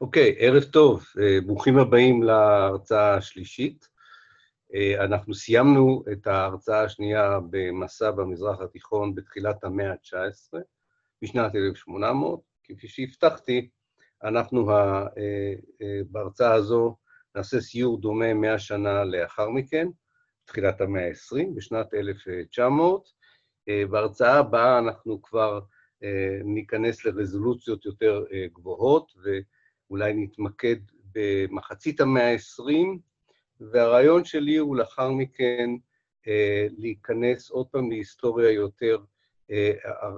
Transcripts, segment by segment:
אוקיי, ערב טוב, אה, ברוכים הבאים להרצאה השלישית. אה, אנחנו סיימנו את ההרצאה השנייה במסע במזרח התיכון בתחילת המאה ה-19, בשנת 1800. כפי שהבטחתי, אנחנו אה, בהרצאה הזו נעשה סיור דומה 100 שנה לאחר מכן, תחילת המאה ה-20, בשנת 1900. בהרצאה הבאה אנחנו כבר ניכנס לרזולוציות יותר גבוהות, ו... אולי נתמקד במחצית המאה ה-20, והרעיון שלי הוא לאחר מכן אה, להיכנס עוד פעם להיסטוריה יותר אה,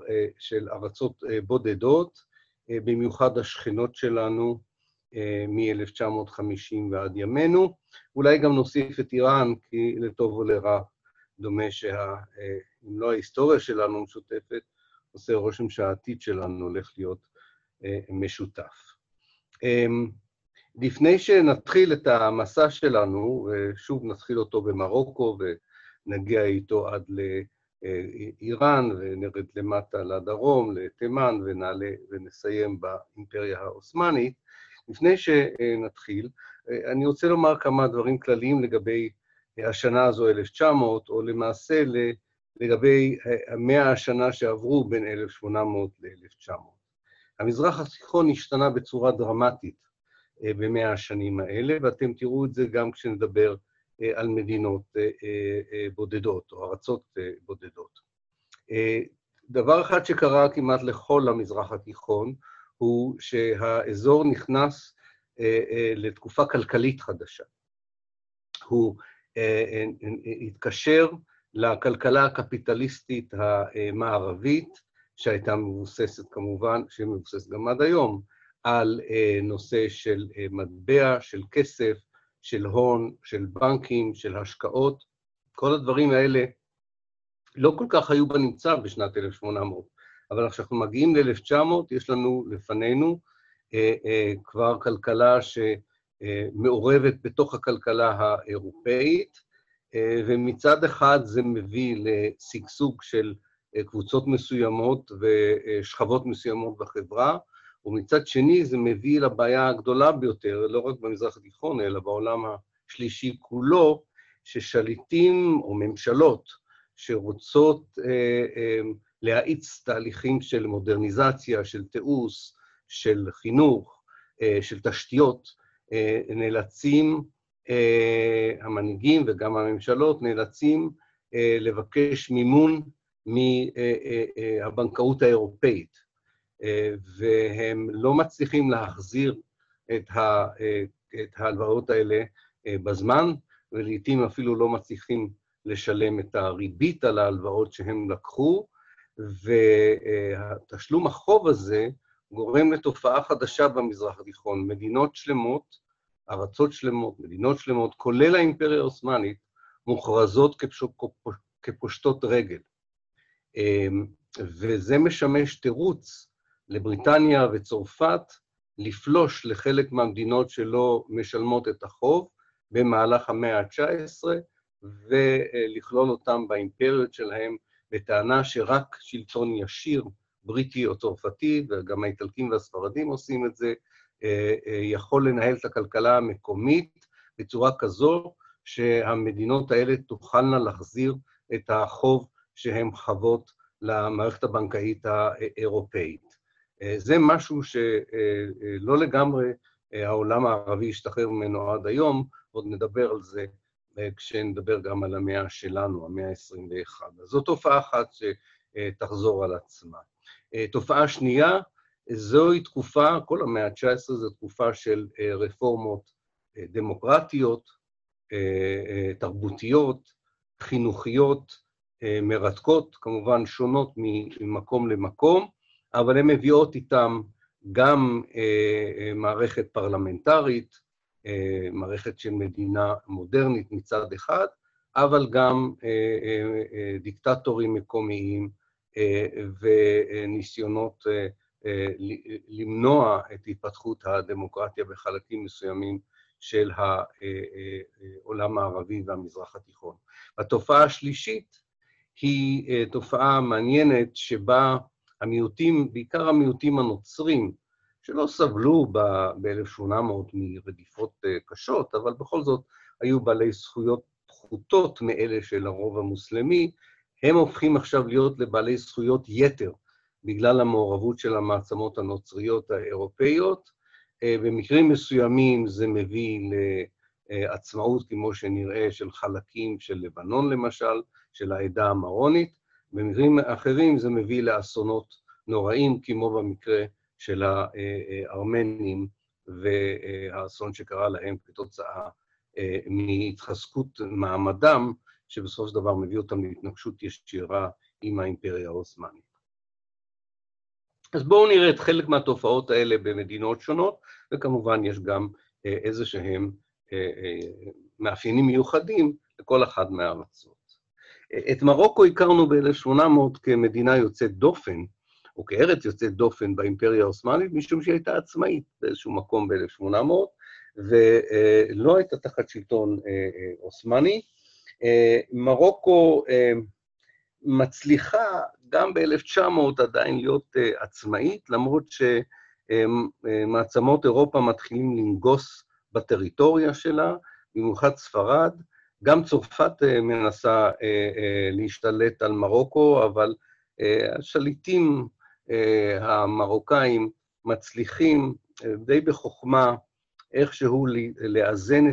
אה, של ארצות אה, בודדות, אה, במיוחד השכנות שלנו אה, מ-1950 ועד ימינו. אולי גם נוסיף את איראן, כי לטוב או לרע דומה שאם אה, לא ההיסטוריה שלנו משותפת, עושה רושם שהעתיד שלנו הולך להיות אה, משותף. אמ, לפני שנתחיל את המסע שלנו, ושוב נתחיל אותו במרוקו ונגיע איתו עד לאיראן ונרד למטה לדרום, לתימן, ונעלה ונסיים באימפריה העות'מאנית, לפני שנתחיל, אני רוצה לומר כמה דברים כלליים לגבי השנה הזו, 1900, או למעשה לגבי המאה השנה שעברו בין 1800 ל-1900. המזרח התיכון השתנה בצורה דרמטית אה, במאה השנים האלה, ואתם תראו את זה גם כשנדבר אה, על מדינות אה, בודדות או ארצות בודדות. דבר אחד שקרה כמעט לכל המזרח התיכון הוא שהאזור נכנס לתקופה כלכלית חדשה. הוא התקשר לכלכלה הקפיטליסטית המערבית, שהייתה מבוססת כמובן, שהיא מבוססת גם עד היום, על אה, נושא של אה, מטבע, של כסף, של הון, של בנקים, של השקעות. כל הדברים האלה לא כל כך היו בנמצא בשנת 1800, אבל כשאנחנו מגיעים ל-1900, יש לנו לפנינו אה, אה, כבר כלכלה שמעורבת בתוך הכלכלה האירופאית, אה, ומצד אחד זה מביא לשגשוג של אה, קבוצות מסוימות ושכבות מסוימות בחברה, ומצד שני זה מביא לבעיה הגדולה ביותר, לא רק במזרח התיכון, אלא בעולם השלישי כולו, ששליטים או ממשלות שרוצות אה, אה, להאיץ תהליכים של מודרניזציה, של תיעוש, של חינוך, אה, של תשתיות, אה, נאלצים, אה, המנהיגים וגם הממשלות נאלצים אה, לבקש מימון מהבנקאות האירופאית, והם לא מצליחים להחזיר את ההלוואות האלה בזמן, ולעיתים אפילו לא מצליחים לשלם את הריבית על ההלוואות שהם לקחו, ותשלום החוב הזה גורם לתופעה חדשה במזרח התיכון. מדינות שלמות, ארצות שלמות, מדינות שלמות, כולל האימפריה העות'מאנית, מוכרזות כפושטות רגל. אמ, וזה משמש תירוץ לבריטניה וצרפת לפלוש לחלק מהמדינות שלא משלמות את החוב במהלך המאה ה-19 ולכלול אותם באימפריות שלהם בטענה שרק שלטון ישיר, בריטי או צרפתי, וגם האיטלקים והספרדים עושים את זה, אה, אה, יכול לנהל את הכלכלה המקומית בצורה כזו שהמדינות האלה תוכלנה להחזיר את החוב שהן חוות למערכת הבנקאית האירופאית. אה, זה משהו שלא לגמרי אה, העולם הערבי השתחרר ממנו עד היום, עוד נדבר על זה אה, כשנדבר גם על המאה שלנו, המאה ה-21. אז זו תופעה אחת שתחזור על עצמה. תופעה שנייה, זוהי תקופה, כל המאה ה-19 זו תקופה של רפורמות דמוקרטיות, תרבותיות, חינוכיות, אה, מרתקות, כמובן שונות ממקום למקום, אבל הן מביאות איתן גם אה, אה, מערכת פרלמנטרית, מערכת של מדינה מודרנית מצד אחד, אבל גם דיקטטורים מקומיים וניסיונות למנוע את התפתחות הדמוקרטיה בחלקים מסוימים של העולם הערבי והמזרח התיכון. התופעה השלישית היא אה, תופעה מעניינת שבה המיעוטים, בעיקר המיעוטים הנוצרים, שלא סבלו ב-1800 מרדיפות קשות, אבל בכל זאת היו בעלי זכויות פחותות מאלה של הרוב המוסלמי, הם הופכים עכשיו להיות לבעלי זכויות יתר בגלל המעורבות של המעצמות הנוצריות האירופאיות. במקרים מסוימים זה מביא לעצמאות, כמו שנראה, של חלקים של לבנון למשל, של העדה המרונית, במקרים אחרים זה מביא לאסונות נוראים, כמו במקרה של הארמנים והאסון שקרה להם כתוצאה מהתחזקות מעמדם, שבסופו של דבר מביא אותם להתנגשות ישירה עם האימפריה העות'מאנית. אז בואו נראה את חלק מהתופעות האלה במדינות שונות, וכמובן יש גם איזה שהם מאפיינים מיוחדים לכל אחת מהארצות. את מרוקו הכרנו ב-1800 כמדינה יוצאת דופן, או כארץ יוצאת דופן באימפריה העות'מאנית, משום שהיא הייתה עצמאית באיזשהו מקום ב-1800, ולא הייתה תחת שלטון עות'מאני. מרוקו מצליחה גם ב-1900 עדיין להיות עצמאית, למרות שמעצמות אירופה מתחילים לנגוס בטריטוריה שלה, במיוחד ספרד. גם צרפת מנסה להשתלט על מרוקו, אבל השליטים המרוקאים מצליחים די בחוכמה איכשהו לאזן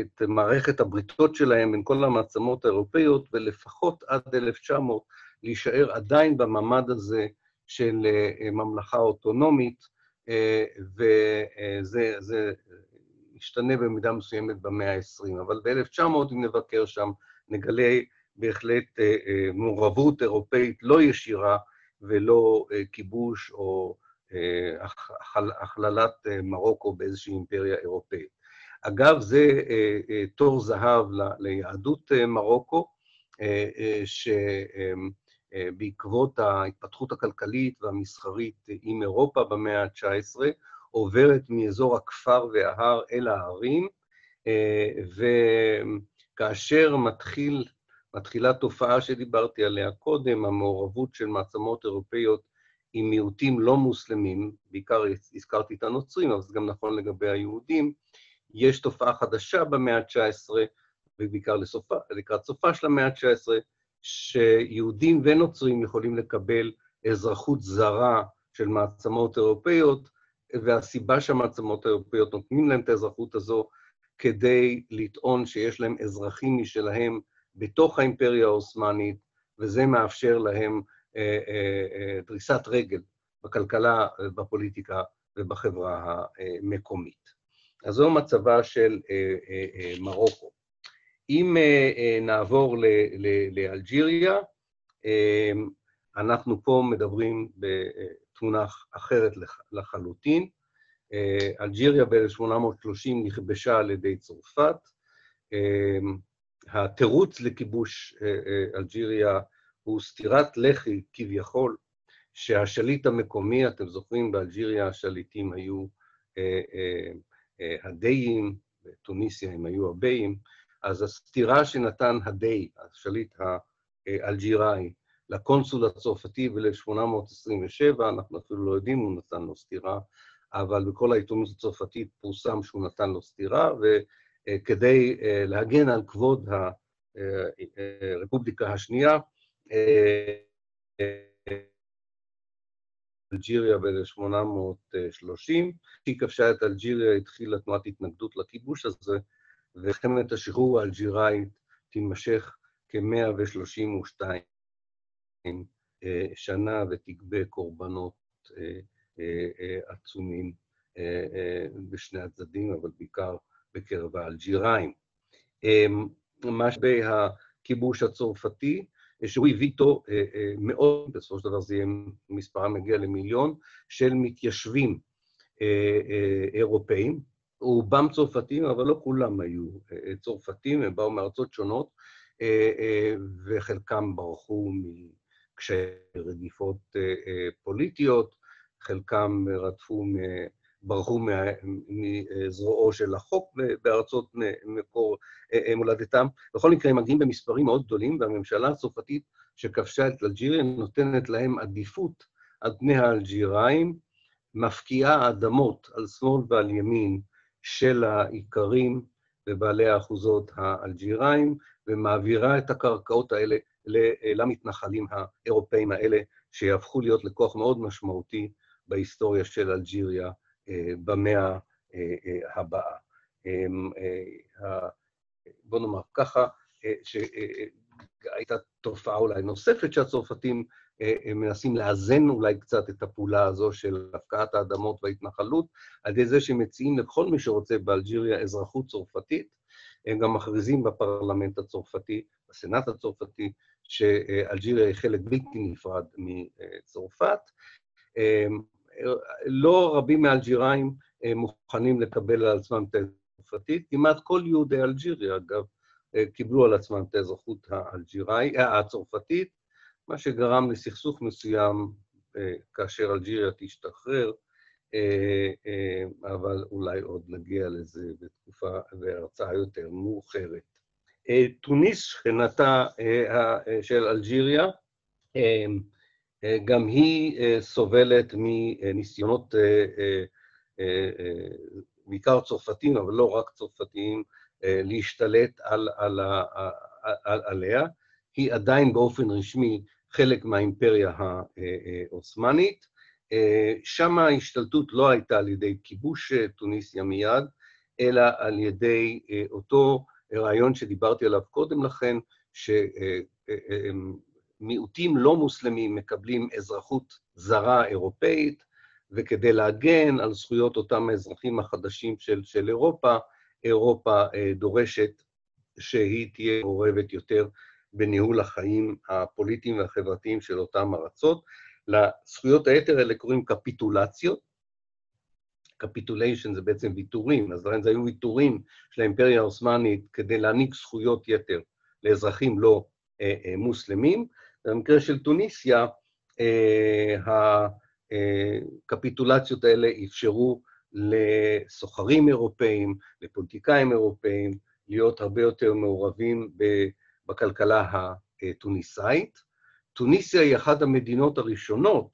את מערכת הבריתות שלהם בין כל המעצמות האירופאיות, ולפחות עד 1900 להישאר עדיין בממד הזה של ממלכה אוטונומית, וזה השתנה במידה מסוימת במאה ה-20. אבל ב-1900, אם נבקר שם, נגלה בהחלט מעורבות אירופאית לא ישירה ולא כיבוש או הכללת מרוקו באיזושהי אימפריה אירופאית. אגב, זה תור זהב ליהדות מרוקו, שבעקבות ההתפתחות הכלכלית והמסחרית עם אירופה במאה ה-19, עוברת מאזור הכפר וההר אל ההרים, וכאשר מתחיל, מתחילה תופעה שדיברתי עליה קודם, המעורבות של מעצמות אירופאיות עם מיעוטים לא מוסלמים, בעיקר הזכרתי את הנוצרים, אבל זה גם נכון לגבי היהודים, יש תופעה חדשה במאה ה-19, ובעיקר לסופה, לקראת סופה של המאה ה-19, שיהודים ונוצרים יכולים לקבל אזרחות זרה של מעצמות אירופאיות, והסיבה שהמעצמות האירופאיות נותנים להם את האזרחות הזו, כדי לטעון שיש להם אזרחים משלהם בתוך האימפריה העות'מאנית, וזה מאפשר להם אה, אה, אה, דריסת רגל בכלכלה, בפוליטיקה ובחברה המקומית. אז זו מצבה של מרוקו. אם נעבור לאלג'יריה, אנחנו פה מדברים בתמונה אחרת לחלוטין. אלג'יריה ב-1830 נכבשה על ידי צרפת. התירוץ לכיבוש אלג'יריה הוא סטירת לחי, כביכול, שהשליט המקומי, אתם זוכרים, באלג'יריה השליטים היו הדיים, בתוניסיה הם היו הביים, אז הסתירה שנתן הדי, השליט האלג'יראי, לקונסול הצרפתי ב-1827, אנחנו אפילו לא יודעים אם הוא נתן לו סתירה, אבל בכל העיתונות הצרפתית פורסם שהוא נתן לו סתירה, וכדי להגן על כבוד הרפובליקה השנייה, אלג'יריה ב-1830. כשהיא כבשה את אלג'יריה התחילה תנועת התנגדות לכיבוש הזה, ומלחמת השחרור האלג'יראית תימשך כ-132 שנה ותגבה קורבנות עצומים בשני הצדדים, אבל בעיקר בקרב האלג'יראים. משבי הכיבוש הצרפתי, שהוא הביא איתו מאות, בסופו של דבר זה יהיה מספרם מגיע למיליון, של מתיישבים אירופאים, רובם צרפתים, אבל לא כולם היו צרפתים, הם באו מארצות שונות, וחלקם ברחו רדיפות פוליטיות, חלקם רדפו, ברחו מזרועו של החוק בארצות מקור מולדתם. בכל מקרה, הם מגיעים במספרים מאוד גדולים, והממשלה הצרפתית שכבשה את אלג'יריה נותנת להם עדיפות על פני האלג'יראים, מפקיעה אדמות על שמאל ועל ימין של האיכרים ובעלי האחוזות האלג'יראים, ומעבירה את הקרקעות האלה למתנחלים האירופאים האלה, שיהפכו להיות לכוח מאוד משמעותי בהיסטוריה של אלג'יריה במאה הבאה. בוא נאמר ככה, שהייתה תופעה אולי נוספת שהצרפתים מנסים לאזן אולי קצת את הפעולה הזו של הפקעת האדמות וההתנחלות, על ידי זה שהם מציעים לכל מי שרוצה באלג'יריה אזרחות צרפתית. הם גם מכריזים בפרלמנט הצרפתי, בסנאט הצרפתי, שאלג'יריה היא חלק בלתי נפרד מצרפת. לא רבים מאלג'יראים מוכנים לקבל על עצמם את הצרפתית, כמעט כל יהודי אלג'יריה, אגב, קיבלו על עצמם את האזרחות הצרפתית, מה שגרם לסכסוך מסוים כאשר אלג'יריה תשתחרר, אבל אולי עוד נגיע לזה בתקופה והרצאה יותר מאוחרת. תוניס, שכנתה של אלג'יריה, גם היא סובלת מניסיונות, בעיקר צרפתיים, אבל לא רק צרפתיים, להשתלט על, על, על, עליה. היא עדיין באופן רשמי חלק מהאימפריה העות'מאנית. שם ההשתלטות לא הייתה על ידי כיבוש טוניסיה מיד, אלא על ידי אותו רעיון שדיברתי עליו קודם לכן, שמיעוטים לא מוסלמים מקבלים אזרחות זרה אירופאית, וכדי להגן על זכויות אותם האזרחים החדשים של, של אירופה, אירופה דורשת שהיא תהיה מעורבת יותר בניהול החיים הפוליטיים והחברתיים של אותן ארצות. לזכויות היתר האלה קוראים קפיטולציות. קפיטוליישן זה בעצם ויתורים, אז לכן זה היו ויתורים של האימפריה העות'מאנית כדי להעניק זכויות יתר לאזרחים לא אה, אה, מוסלמים. במקרה של טוניסיה, אה, הקפיטולציות האלה אפשרו לסוחרים אירופאים, לפוליטיקאים אירופאים, להיות הרבה יותר מעורבים בכלכלה הטוניסאית. טוניסיה היא אחת המדינות הראשונות,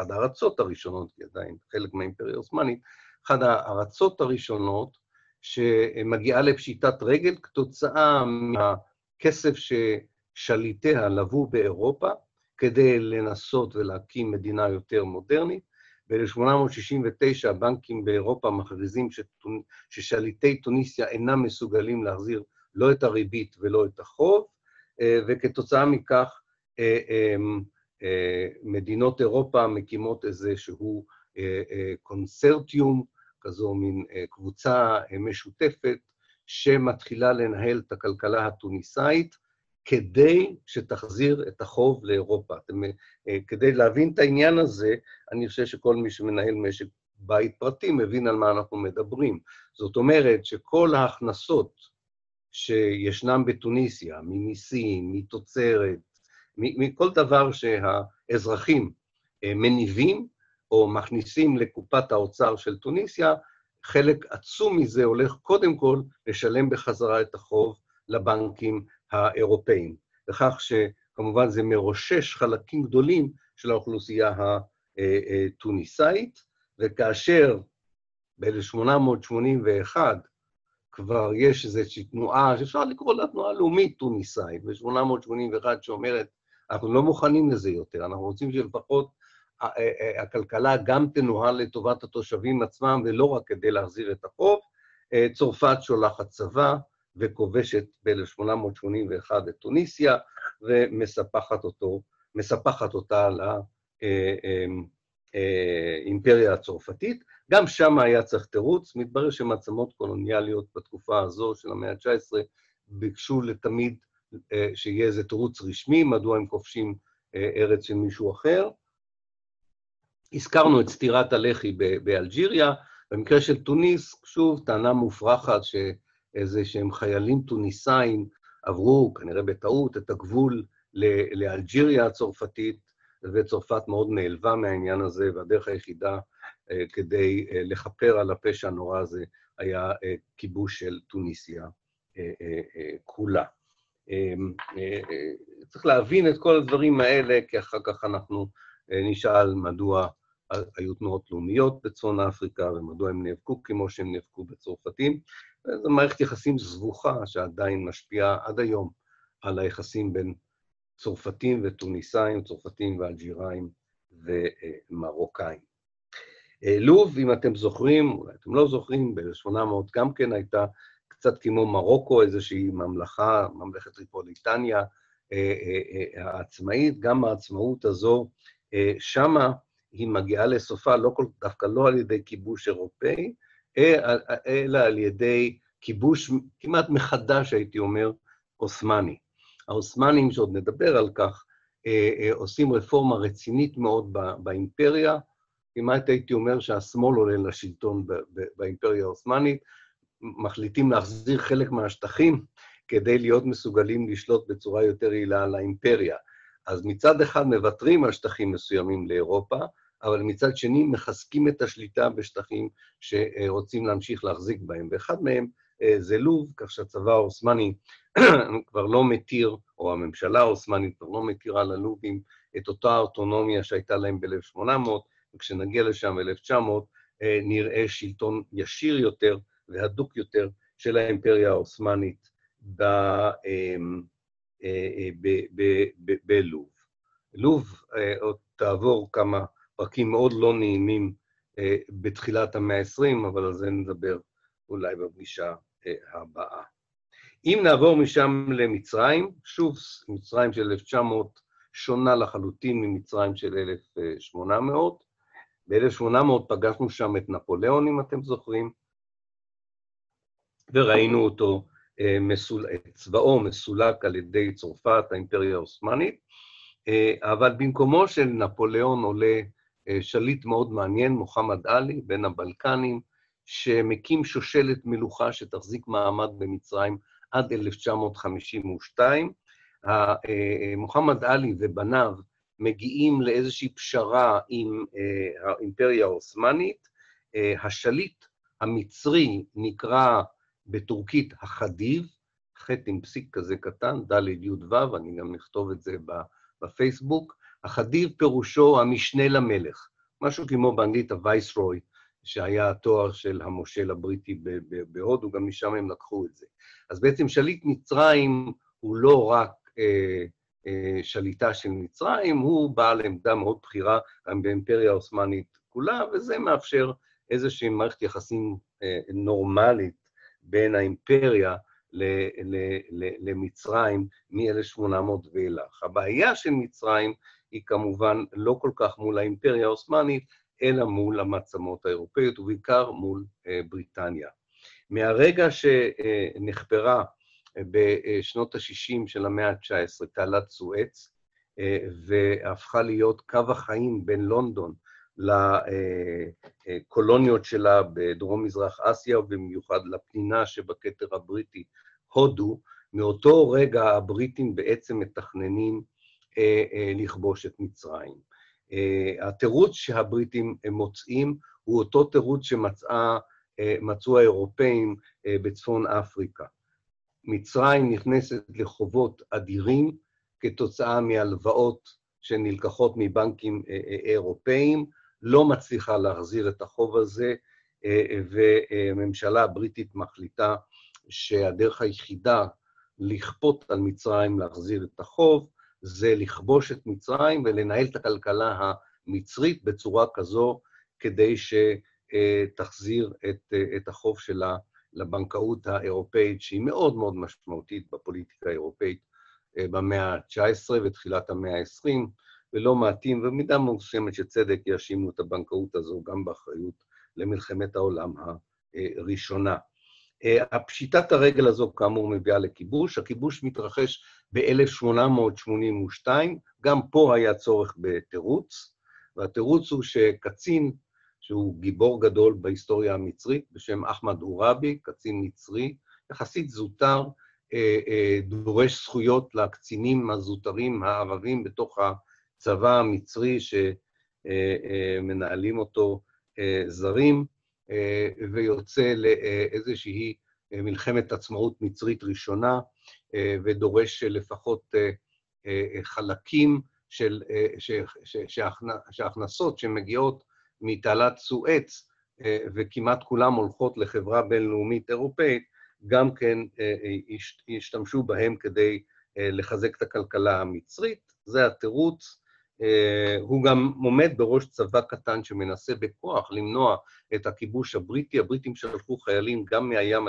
אחת הארצות הראשונות, כי עדיין חלק מהאימפריה העות'מאנית, אחת הארצות הראשונות שמגיעה לפשיטת רגל כתוצאה מהכסף ששליטיה לבו באירופה כדי לנסות ולהקים מדינה יותר מודרנית. ב-1869 הבנקים באירופה מכריזים ששליטי טוניסיה אינם מסוגלים להחזיר לא את הריבית ולא את החוב, וכתוצאה מכך מדינות אירופה מקימות איזשהו קונסרטיום, כזו מין קבוצה משותפת, שמתחילה לנהל את הכלכלה הטוניסאית, כדי שתחזיר את החוב לאירופה. אתם, כדי להבין את העניין הזה, אני חושב שכל מי שמנהל משק בית פרטי מבין על מה אנחנו מדברים. זאת אומרת שכל ההכנסות שישנם בטוניסיה, ממיסים, מתוצרת, מכל דבר שהאזרחים מניבים או מכניסים לקופת האוצר של טוניסיה, חלק עצום מזה הולך קודם כל לשלם בחזרה את החוב לבנקים האירופאים, וכך שכמובן זה מרושש חלקים גדולים של האוכלוסייה הטוניסאית, וכאשר ב-1881 כבר יש איזושהי תנועה, שאפשר לקרוא לה תנועה לאומית טוניסאית, ב-1881 שאומרת, אנחנו לא מוכנים לזה יותר, אנחנו רוצים שלפחות הכלכלה גם תנוהל לטובת התושבים עצמם, ולא רק כדי להחזיר את החוב. צרפת שולחת צבא וכובשת ב-1881 את טוניסיה, ומספחת אותו, מספחת אותה לאימפריה הצרפתית. גם שם היה צריך תירוץ, מתברר שמעצמות קולוניאליות בתקופה הזו של המאה ה-19 ביקשו לתמיד שיהיה איזה תירוץ רשמי, מדוע הם כובשים ארץ של מישהו אחר. הזכרנו את סטירת הלח"י באלג'יריה, במקרה של טוניס, שוב, טענה מופרכת שאיזה שהם חיילים טוניסאים עברו, כנראה בטעות, את הגבול לאלג'יריה הצרפתית, וצרפת מאוד נעלבה מהעניין הזה, והדרך היחידה כדי לכפר על הפשע הנורא הזה היה כיבוש של טוניסיה כולה. צריך להבין את כל הדברים האלה, כי אחר כך אנחנו נשאל מדוע היו תנועות לאומיות בצפון אפריקה, ומדוע הם נאבקו כמו שהם נאבקו בצרפתים. זו מערכת יחסים סבוכה שעדיין משפיעה עד היום על היחסים בין צרפתים וטוניסאים, צרפתים ואלג'יראים ומרוקאים. אה, לוב, אם אתם זוכרים, אולי אתם לא זוכרים, ב-1800 גם כן הייתה קצת כמו מרוקו, איזושהי ממלכה, ממלכת טריפוליטניה אה, אה, העצמאית, גם העצמאות הזו, שמה היא מגיעה לסופה לא כל, דווקא לא על ידי כיבוש אירופאי, אלא על ידי כיבוש כמעט מחדש, הייתי אומר, עות'מאני. העות'מאנים, שעוד נדבר על כך, עושים רפורמה רצינית מאוד באימפריה, כמעט הייתי אומר שהשמאל עולה לשלטון באימפריה העות'מאנית, מחליטים להחזיר חלק מהשטחים כדי להיות מסוגלים לשלוט בצורה יותר יעילה על האימפריה. אז מצד אחד מוותרים על שטחים מסוימים לאירופה, אבל מצד שני מחזקים את השליטה בשטחים שרוצים להמשיך להחזיק בהם. ואחד מהם אה, זה לוב, כך שהצבא העות'מאני כבר לא מתיר, או הממשלה העות'מאנית כבר לא מתירה ללובים את אותה אוטונומיה שהייתה להם ב-1800, וכשנגיע לשם, ב-1900, אה, נראה שלטון ישיר יותר והדוק יותר של האימפריה העות'מאנית אמ, אה, אה, בלוב. לוב עוד תעבור כמה פרקים מאוד לא נעימים בתחילת המאה ה-20, אבל על זה נדבר אולי בפגישה הבאה. אם נעבור משם למצרים, שוב, מצרים של 1900 שונה לחלוטין ממצרים של 1800, ב-1800 פגשנו שם את נפוליאון, אם אתם זוכרים, וראינו אותו, אה, מסול... צבאו מסולק על ידי צרפת, האימפריה העות'מאנית, אה, אבל במקומו של נפוליאון עולה אה, שליט מאוד מעניין, מוחמד עלי, בן הבלקנים, שמקים שושלת מלוכה שתחזיק מעמד במצרים עד 1952. מוחמד עלי ובניו מגיעים לאיזושהי פשרה עם האימפריה העות'מאנית. השליט המצרי נקרא בטורקית החדיב, ח' עם פסיק כזה קטן, ד' י' ו', אני גם אכתוב את זה בפייסבוק. החדיב פירושו המשנה למלך, משהו כמו באנגלית הווייסרוי, שהיה התואר של המושל הבריטי בהודו, גם משם הם לקחו את זה. אז בעצם שליט מצרים הוא לא רק אה, אה, שליטה של מצרים, הוא בעל עמדה מאוד בכירה באימפריה העות'מאנית כולה, וזה מאפשר איזושהי מערכת יחסים אה, נורמלית בין האימפריה למצרים מ-1800 ואילך. הבעיה של מצרים היא כמובן לא כל כך מול האימפריה העות'מאנית, אלא מול המעצמות האירופאיות, ובעיקר מול אה, בריטניה. מהרגע שנחפרה בשנות ה-60 של המאה ה-19, תעלת סואץ, אה, והפכה להיות קו החיים בין לונדון לקולוניות שלה בדרום-מזרח אסיה, ובמיוחד לפנינה שבכתר הבריטי, הודו, מאותו רגע הבריטים בעצם מתכננים אה, אה, לכבוש את מצרים. התירוץ שהבריטים מוצאים הוא אותו תירוץ שמצאו האירופאים בצפון אפריקה. מצרים נכנסת לחובות אדירים כתוצאה מהלוואות שנלקחות מבנקים אה, אה, אירופאיים, לא מצליחה להחזיר את החוב הזה, אה, והממשלה הבריטית מחליטה שהדרך היחידה לכפות על מצרים להחזיר את החוב, זה לכבוש את מצרים ולנהל את הכלכלה המצרית בצורה כזו כדי שתחזיר את, את החוב שלה לבנקאות האירופאית, שהיא מאוד מאוד משמעותית בפוליטיקה האירופאית אה, במאה ה-19 ותחילת המאה ה-20, ולא מעטים, ובמידה מסוימת שצדק יאשימו את הבנקאות הזו גם באחריות למלחמת העולם הראשונה. אה, הפשיטת הרגל הזו, כאמור, מביאה לכיבוש. הכיבוש מתרחש ב-1882, גם פה היה צורך בתירוץ, והתירוץ הוא שקצין שהוא גיבור גדול בהיסטוריה המצרית, בשם אחמד עוראבי, קצין מצרי, יחסית זוטר, אה, אה, דורש זכויות לקצינים הזוטרים הערבים בתוך הצבא המצרי שמנהלים אה, אותו זרים, ויוצא לאיזושהי מלחמת עצמאות מצרית ראשונה, ודורש לפחות חלקים של, שהכנסות שמגיעות מתעלת סואץ, וכמעט כולם הולכות לחברה בינלאומית אירופאית, גם כן ישתמשו בהם כדי לחזק את הכלכלה המצרית. זה התירוץ. הוא גם עומד בראש צבא קטן שמנסה בכוח למנוע את הכיבוש הבריטי. הבריטים שלחו חיילים גם מהים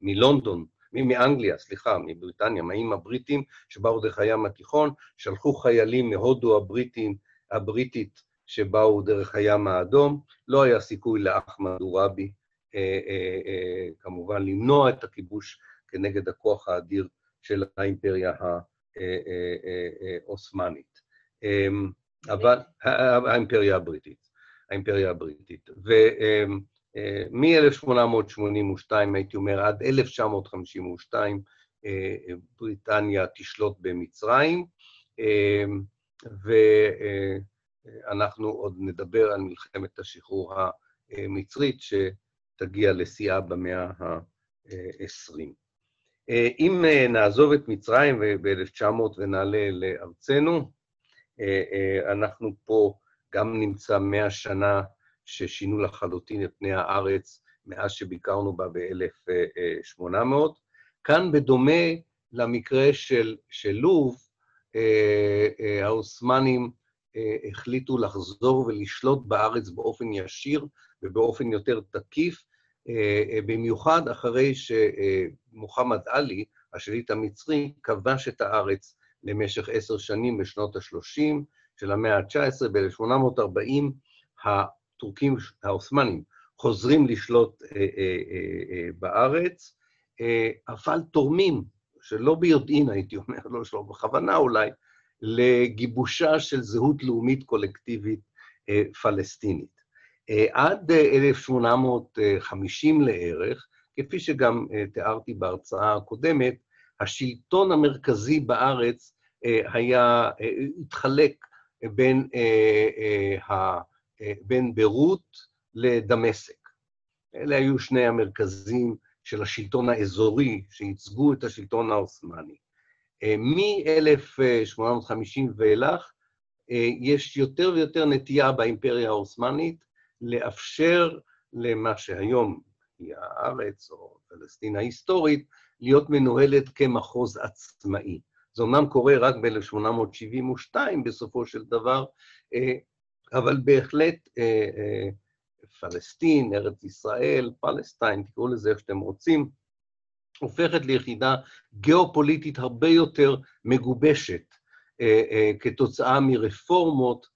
מלונדון, מאנגליה, סליחה, מבריטניה, מהאים הבריטים שבאו דרך הים התיכון, שלחו חיילים מהודו הבריטים, הבריטית שבאו דרך הים האדום. לא היה סיכוי לאחמד עוראבי, אה, אה, אה, כמובן, למנוע את הכיבוש כנגד הכוח האדיר של האימפריה העות'מאנית. אבל, האימפריה הבריטית, האימפריה הבריטית. ומ-1882, הייתי אומר, עד 1952, בריטניה תשלוט במצרים, ואנחנו עוד נדבר על מלחמת השחרור המצרית, שתגיע לשיאה במאה ה-20. אם נעזוב את מצרים ב-1900 ונעלה לארצנו, אנחנו פה גם נמצא מאה שנה ששינו לחלוטין את פני הארץ מאז שביקרנו בה ב-1800. כאן, בדומה למקרה של, של לוב, העות'מאנים החליטו לחזור ולשלוט בארץ באופן ישיר ובאופן יותר תקיף, במיוחד אחרי שמוחמד עלי, השליט המצרי, כבש את הארץ למשך עשר שנים בשנות ה-30 של המאה ה-19. ב-1840 הטורקים, העות'מאנים, חוזרים לשלוט אה, אה, אה, בארץ, אבל תורמים, שלא ביודעין, הייתי אומר, לא שלא בכוונה אולי, לגיבושה של זהות לאומית קולקטיבית פלסטינית. עד 1850 לערך, כפי שגם תיארתי בהרצאה הקודמת, השלטון המרכזי בארץ היה, התחלק בין, בין ביירות לדמשק. אלה היו שני המרכזים של השלטון האזורי שייצגו את השלטון העות'מאני. מ-1850 ואילך יש יותר ויותר נטייה באימפריה העות'מאנית לאפשר למה שהיום היא הארץ, או פלסטין ההיסטורית, להיות מנוהלת כמחוז עצמאי. זה אומנם קורה רק ב-1872 בסופו של דבר, אבל בהחלט פלסטין, ארץ ישראל, פלסטיין, תקראו לזה איך שאתם רוצים, הופכת ליחידה גיאופוליטית הרבה יותר מגובשת כתוצאה מרפורמות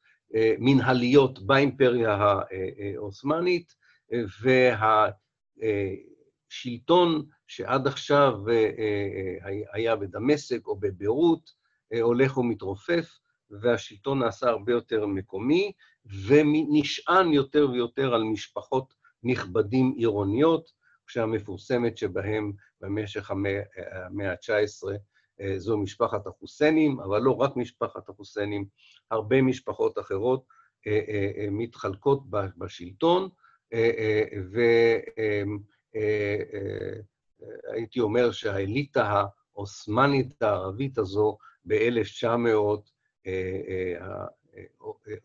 מנהליות באימפריה העות'מאנית, והשלטון שעד עכשיו היה בדמשק או בביירות, הולך ומתרופף, והשלטון נעשה הרבה יותר מקומי, ונשען יותר ויותר על משפחות נכבדים עירוניות, כשהמפורסמת שבהם במשך המאה ה-19 זו משפחת החוסיינים, אבל לא רק משפחת החוסיינים, הרבה משפחות אחרות מתחלקות בשלטון, והייתי אומר שהאליטה העות'מאנית הערבית הזו ב-1900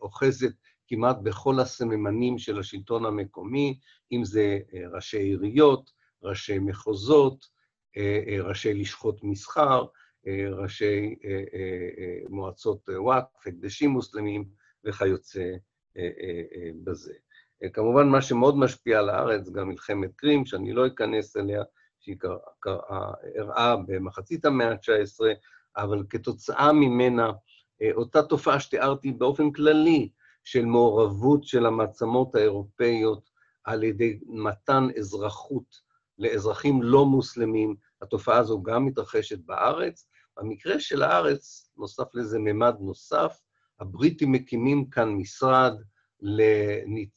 אוחזת כמעט בכל הסממנים של השלטון המקומי, אם זה ראשי עיריות, ראשי מחוזות, ראשי לשכות מסחר, ראשי מועצות וואקף, הקדשים מוסלמים וכיוצא בזה. כמובן, מה שמאוד משפיע על הארץ, גם מלחמת קרים, שאני לא אכנס אליה, שהיא אירעה במחצית המאה ה-19, אבל כתוצאה ממנה, אותה תופעה שתיארתי באופן כללי, של מעורבות של המעצמות האירופאיות על ידי מתן אזרחות לאזרחים לא מוסלמים, התופעה הזו גם מתרחשת בארץ. במקרה של הארץ, נוסף לזה ממד נוסף, הבריטים מקימים כאן משרד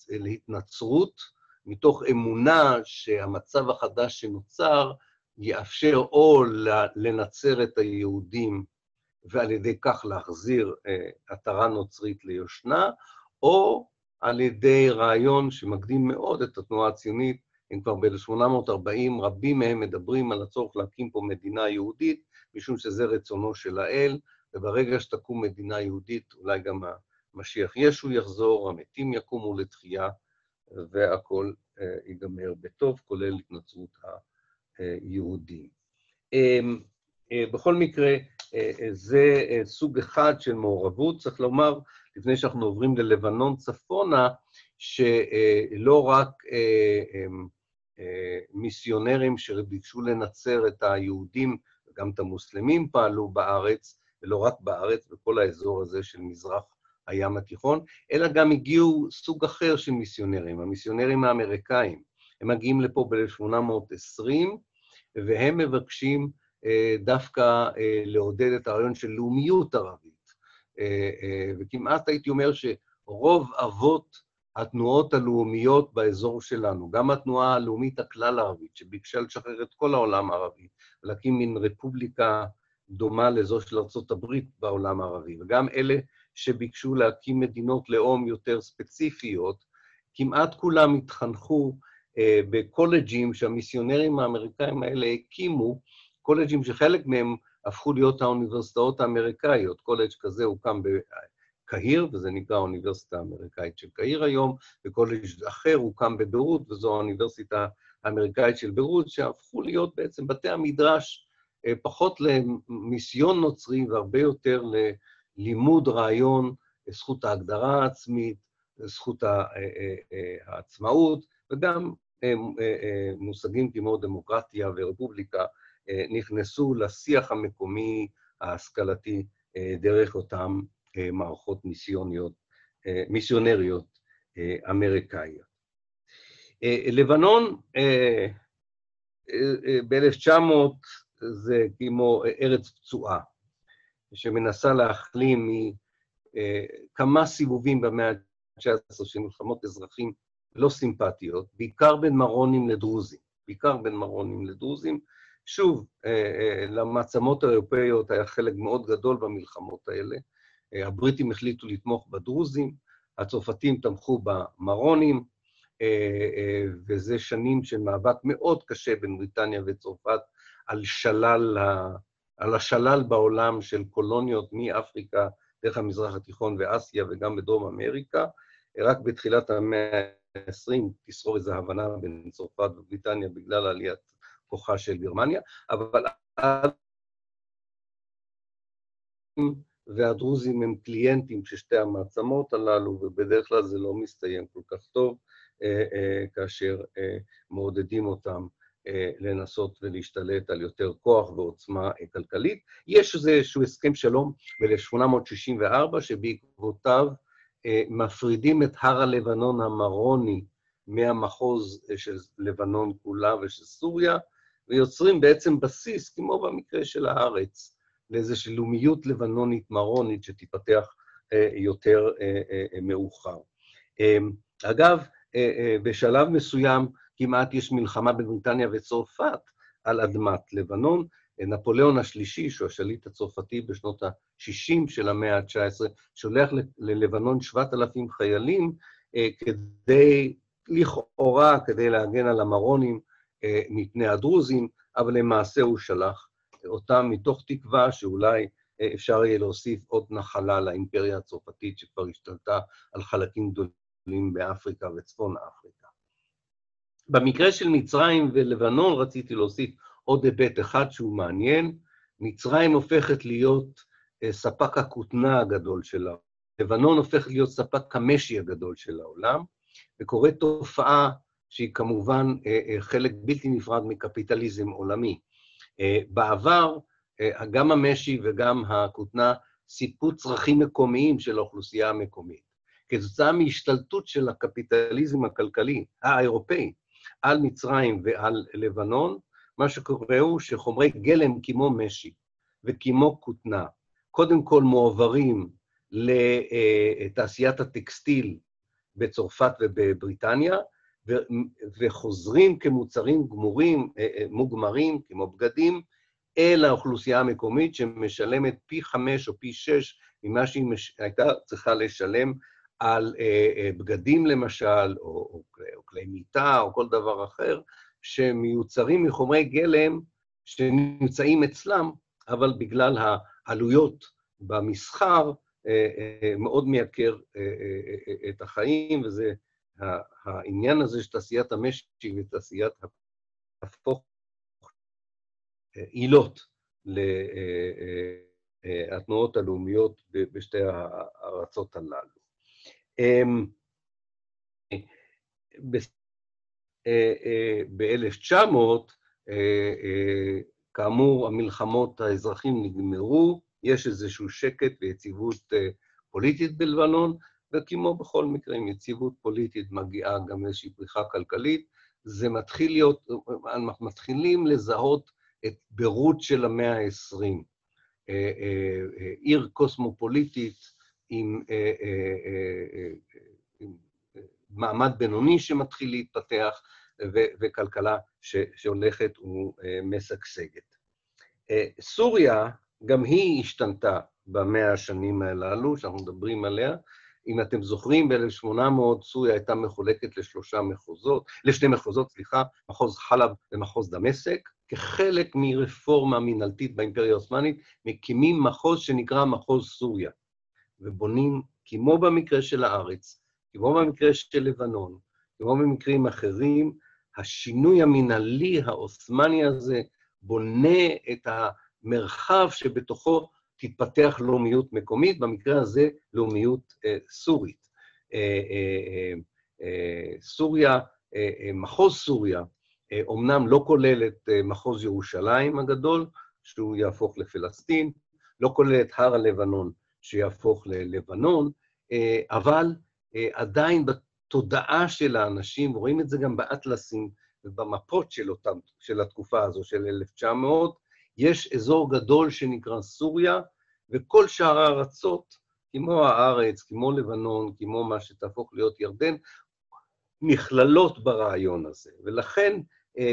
להתנצרות, מתוך אמונה שהמצב החדש שנוצר יאפשר או לנצר את היהודים ועל ידי כך להחזיר עטרה נוצרית ליושנה, או על ידי רעיון שמקדים מאוד את התנועה הציונית, הם כבר ב-1840, רבים מהם מדברים על הצורך להקים פה מדינה יהודית, משום שזה רצונו של האל, וברגע שתקום מדינה יהודית, אולי גם משיח ישו יחזור, המתים יקומו לתחייה, והכול ייגמר בטוב, כולל התנצרות היהודים. בכל מקרה, זה סוג אחד של מעורבות. צריך לומר, לפני שאנחנו עוברים ללבנון צפונה, שלא רק מיסיונרים שביקשו לנצר את היהודים, וגם את המוסלמים פעלו בארץ, ולא רק בארץ, בכל האזור הזה של מזרח הים התיכון, אלא גם הגיעו סוג אחר של מיסיונרים, המיסיונרים האמריקאים. הם מגיעים לפה ב-1820, והם מבקשים אה, דווקא אה, לעודד את הרעיון של לאומיות ערבית. אה, וכמעט הייתי אומר שרוב אבות התנועות הלאומיות באזור שלנו, גם התנועה הלאומית הכלל-ערבית, שביקשה לשחרר את כל העולם הערבי, ולהקים מין רפובליקה דומה לזו של ארה"ב בעולם הערבי, וגם אלה שביקשו להקים מדינות לאום יותר ספציפיות, כמעט כולם התחנכו אה, בקולג'ים שהמיסיונרים האמריקאים האלה הקימו, קולג'ים שחלק מהם הפכו להיות האוניברסיטאות האמריקאיות. קולג' כזה הוקם קהיר, וזה נקרא האוניברסיטה האמריקאית של קהיר היום, וקולג' אחר הוקם בביירות, וזו האוניברסיטה האמריקאית של ביירות, שהפכו להיות בעצם בתי המדרש אה, פחות למיסיון נוצרי והרבה יותר ללימוד רעיון זכות ההגדרה העצמית, זכות אה, אה, העצמאות, וגם מושגים כמו דמוקרטיה ורפובליקה נכנסו לשיח המקומי ההשכלתי דרך אותם אה, מערכות מיסיוניות, אה, מיסיונריות אה, אמריקאיות. לבנון ב-1900 זה כמו ארץ פצועה, שמנסה להחלים מכמה סיבובים במאה ה-19 של מלחמות אזרחים לא סימפטיות, בעיקר בין מרונים לדרוזים, בעיקר בין מרונים לדרוזים. שוב, למעצמות האירופאיות היה חלק מאוד גדול במלחמות האלה, הבריטים החליטו לתמוך בדרוזים, הצרפתים תמכו במרונים, אה, אה, וזה שנים של מאבק מאוד קשה בין בריטניה וצרפת על שלל, על השלל בעולם של קולוניות מאפריקה, דרך המזרח התיכון ואסיה וגם בדרום אמריקה. רק בתחילת המאה ה-20 תשרור איזו הבנה בין צרפת ובריטניה בגלל עליית כוחה של גרמניה, אבל עד... והדרוזים הם קליינטים של שתי המעצמות הללו, ובדרך כלל זה לא מסתיים כל כך טוב אה, אה, כאשר אה, מעודדים אותם לנסות ולהשתלט על יותר כוח ועוצמה כלכלית. יש איזשהו הסכם שלום ב-1864, שבעקבותיו מפרידים את הר הלבנון המרוני מהמחוז של לבנון כולה ושל סוריה, ויוצרים בעצם בסיס, כמו במקרה של הארץ, לאיזושהי לאומיות לבנונית מרונית שתיפתח אה, יותר אה, אה, מאוחר. אגב, בשלב מסוים כמעט יש מלחמה בין בריטניה וצרפת על אדמת לבנון. נפוליאון השלישי, שהוא השליט הצרפתי בשנות ה-60 של המאה ה-19, שולח ללבנון 7,000 חיילים כדי, לכאורה, כדי להגן על המרונים מפני הדרוזים, אבל למעשה הוא שלח אותם מתוך תקווה שאולי אה, אפשר יהיה להוסיף עוד נחלה לאימפריה הצרפתית שכבר השתלטה על חלקים גדולים באפריקה וצפון אפריקה. במקרה של מצרים ולבנון רציתי להוסיף עוד היבט אחד שהוא מעניין. מצרים הופכת להיות אה, ספק הכותנה הגדול של העולם. לבנון הופכת להיות ספק המשי הגדול של העולם, וקורית תופעה שהיא כמובן אה, חלק בלתי נפרד מקפיטליזם עולמי. אה, בעבר, אה, גם המשי וגם הכותנה סיפקו צרכים מקומיים של האוכלוסייה המקומית. כתוצאה מהשתלטות של הקפיטליזם הכלכלי האירופאי על מצרים ועל לבנון, מה שקורה הוא שחומרי גלם כמו משי וכמו כותנה, קודם כל מועברים לתעשיית הטקסטיל בצרפת ובבריטניה, וחוזרים כמוצרים גמורים, אה, אה, מוגמרים, כמו בגדים, אל האוכלוסייה המקומית שמשלמת פי חמש או פי שש ממה שהיא מש... הייתה צריכה לשלם על אה, בגדים למשל, או, או, או כלי מיטה, או כל דבר אחר, שמיוצרים מחומרי גלם שנמצאים אצלם, אבל בגלל העלויות במסחר, מאוד מייקר את החיים, וזה העניין הזה של תעשיית המשי ותעשיית הפוך עילות לתנועות הלאומיות בשתי הארצות הללו. ב-1900, כאמור, המלחמות האזרחים נגמרו, יש איזשהו שקט ויציבות פוליטית בלבנון, וכמו בכל מקרה, עם יציבות פוליטית מגיעה גם איזושהי פריחה כלכלית. זה מתחיל להיות, אנחנו מתחילים לזהות את בירות של המאה ה-20. עיר קוסמופוליטית עם, עם מעמד בינוני שמתחיל להתפתח, וכלכלה שהולכת ומשגשגת. סוריה, גם היא השתנתה במאה השנים הללו, שאנחנו מדברים עליה. אם אתם זוכרים, ב-1800 סוריה הייתה מחולקת לשלושה מחוזות, לשני מחוזות, סליחה, מחוז חלב ומחוז דמשק. כחלק מרפורמה מנהלתית באימפריה העות'מאנית, מקימים מחוז שנקרא מחוז סוריה, ובונים, כמו במקרה של הארץ, כמו במקרה של לבנון, כמו במקרים אחרים, השינוי המנהלי העות'מאני הזה בונה את המרחב שבתוכו תתפתח לאומיות מקומית, במקרה הזה לאומיות אה, סורית. אה, אה, אה, סוריה, אה, אה, מחוז סוריה, אומנם לא כולל את מחוז ירושלים הגדול, שהוא יהפוך לפלסטין, לא כולל את הר הלבנון, שיהפוך ללבנון, אבל עדיין בתודעה של האנשים, רואים את זה גם באטלסים ובמפות של, אותם, של התקופה הזו, של 1900, יש אזור גדול שנקרא סוריה, וכל שאר הארצות, כמו הארץ, כמו לבנון, כמו מה שתהפוך להיות ירדן, נכללות ברעיון הזה. ולכן,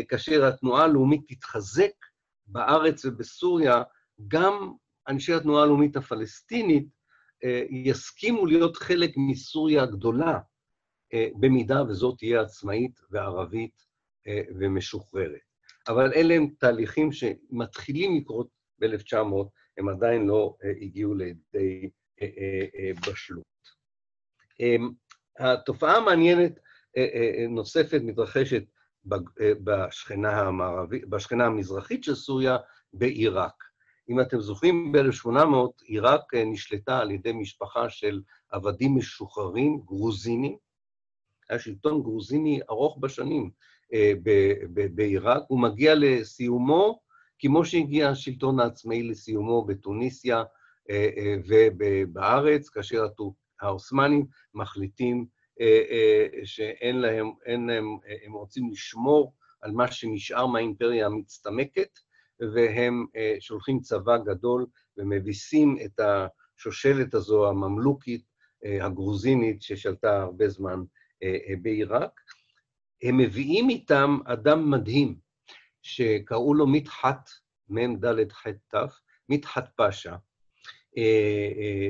כאשר התנועה הלאומית תתחזק בארץ ובסוריה, גם אנשי התנועה הלאומית הפלסטינית יסכימו להיות חלק מסוריה הגדולה, במידה וזאת תהיה עצמאית וערבית ומשוחררת. אבל אלה הם תהליכים שמתחילים לקרות ב-1900, הם עדיין לא הגיעו לידי בשלות. התופעה המעניינת נוספת מתרחשת בשכנה, המערבית, בשכנה המזרחית של סוריה, בעיראק. אם אתם זוכרים, ב-1800 עיראק נשלטה על ידי משפחה של עבדים משוחררים, גרוזינים. היה שלטון גרוזיני ארוך בשנים בעיראק, הוא מגיע לסיומו, כמו שהגיע השלטון העצמאי לסיומו בתוניסיה ובארץ, כאשר העות'מאנים מחליטים שאין להם, להם, הם רוצים לשמור על מה שנשאר מהאימפריה המצטמקת, והם שולחים צבא גדול ומביסים את השושלת הזו, הממלוכית, הגרוזינית, ששלטה הרבה זמן בעיראק. הם מביאים איתם אדם מדהים, שקראו לו מדחת, מ"ד ח"ת, מדחת פאשה,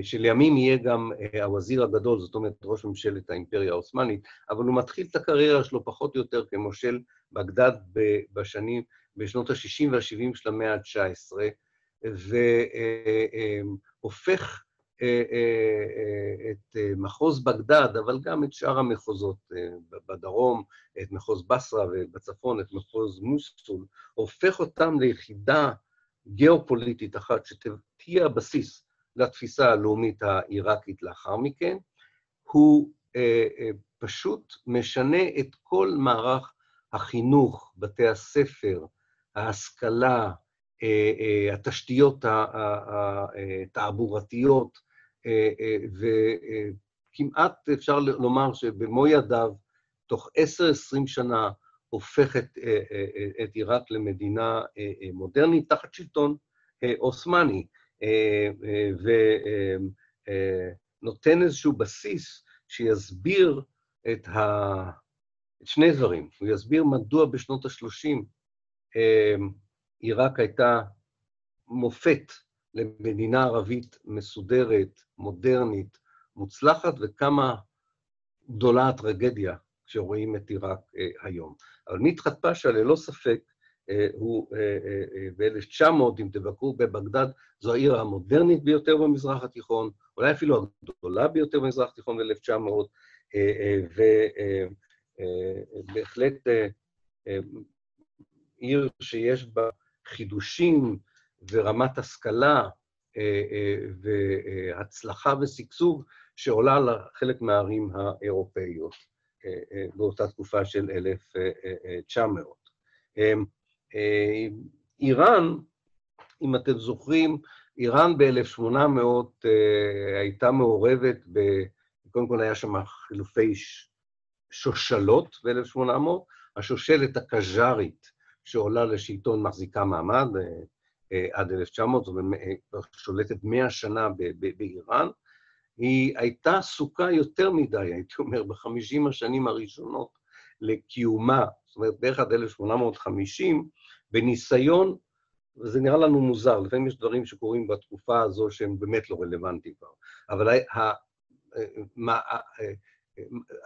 שלימים יהיה גם הווזיר הגדול, זאת אומרת, ראש ממשלת האימפריה העות'מאנית, אבל הוא מתחיל את הקריירה שלו פחות או יותר כמושל בגדד בשנים, בשנות ה-60 וה-70 של המאה ה-19, והופך את מחוז בגדד, אבל גם את שאר המחוזות בדרום, את מחוז בסרה ובצפון, את מחוז מוסול, הופך אותם ליחידה גיאופוליטית אחת שתהיה הבסיס לתפיסה הלאומית העיראקית לאחר מכן, הוא פשוט משנה את כל מערך החינוך, בתי הספר, ההשכלה, התשתיות התעבורתיות, וכמעט אפשר לומר שבמו ידיו, תוך 10-20 שנה, הופך את, את עיראק למדינה מודרנית תחת שלטון עות'מאני, ונותן איזשהו בסיס שיסביר את, ה... את שני דברים. הוא יסביר מדוע בשנות ה-30 עיראק הייתה מופת למדינה ערבית מסודרת, מודרנית, מוצלחת, וכמה גדולה הטרגדיה כשרואים את עיראק היום. אבל מדחת פאשה, ללא ספק, הוא ב-1900, אם תבקרו בבגדד, זו העיר המודרנית ביותר במזרח התיכון, אולי אפילו הגדולה ביותר במזרח התיכון ב-1900, ובהחלט עיר שיש בה חידושים ורמת השכלה והצלחה ושגשוג שעולה על חלק מהערים האירופאיות באותה תקופה של 1900. איראן, אם אתם זוכרים, איראן ב-1800 הייתה מעורבת, ב... קודם כל היה שם חילופי שושלות ב-1800, השושלת הקז'ארית שעולה לשלטון מחזיקה מעמד עד 1900, זאת אומרת, שולטת 100 שנה באיראן, היא הייתה עסוקה יותר מדי, הייתי אומר, בחמישים השנים הראשונות לקיומה, זאת אומרת, בערך עד 1850, בניסיון, וזה נראה לנו מוזר, לפעמים יש דברים שקורים בתקופה הזו שהם באמת לא רלוונטיים כבר, אבל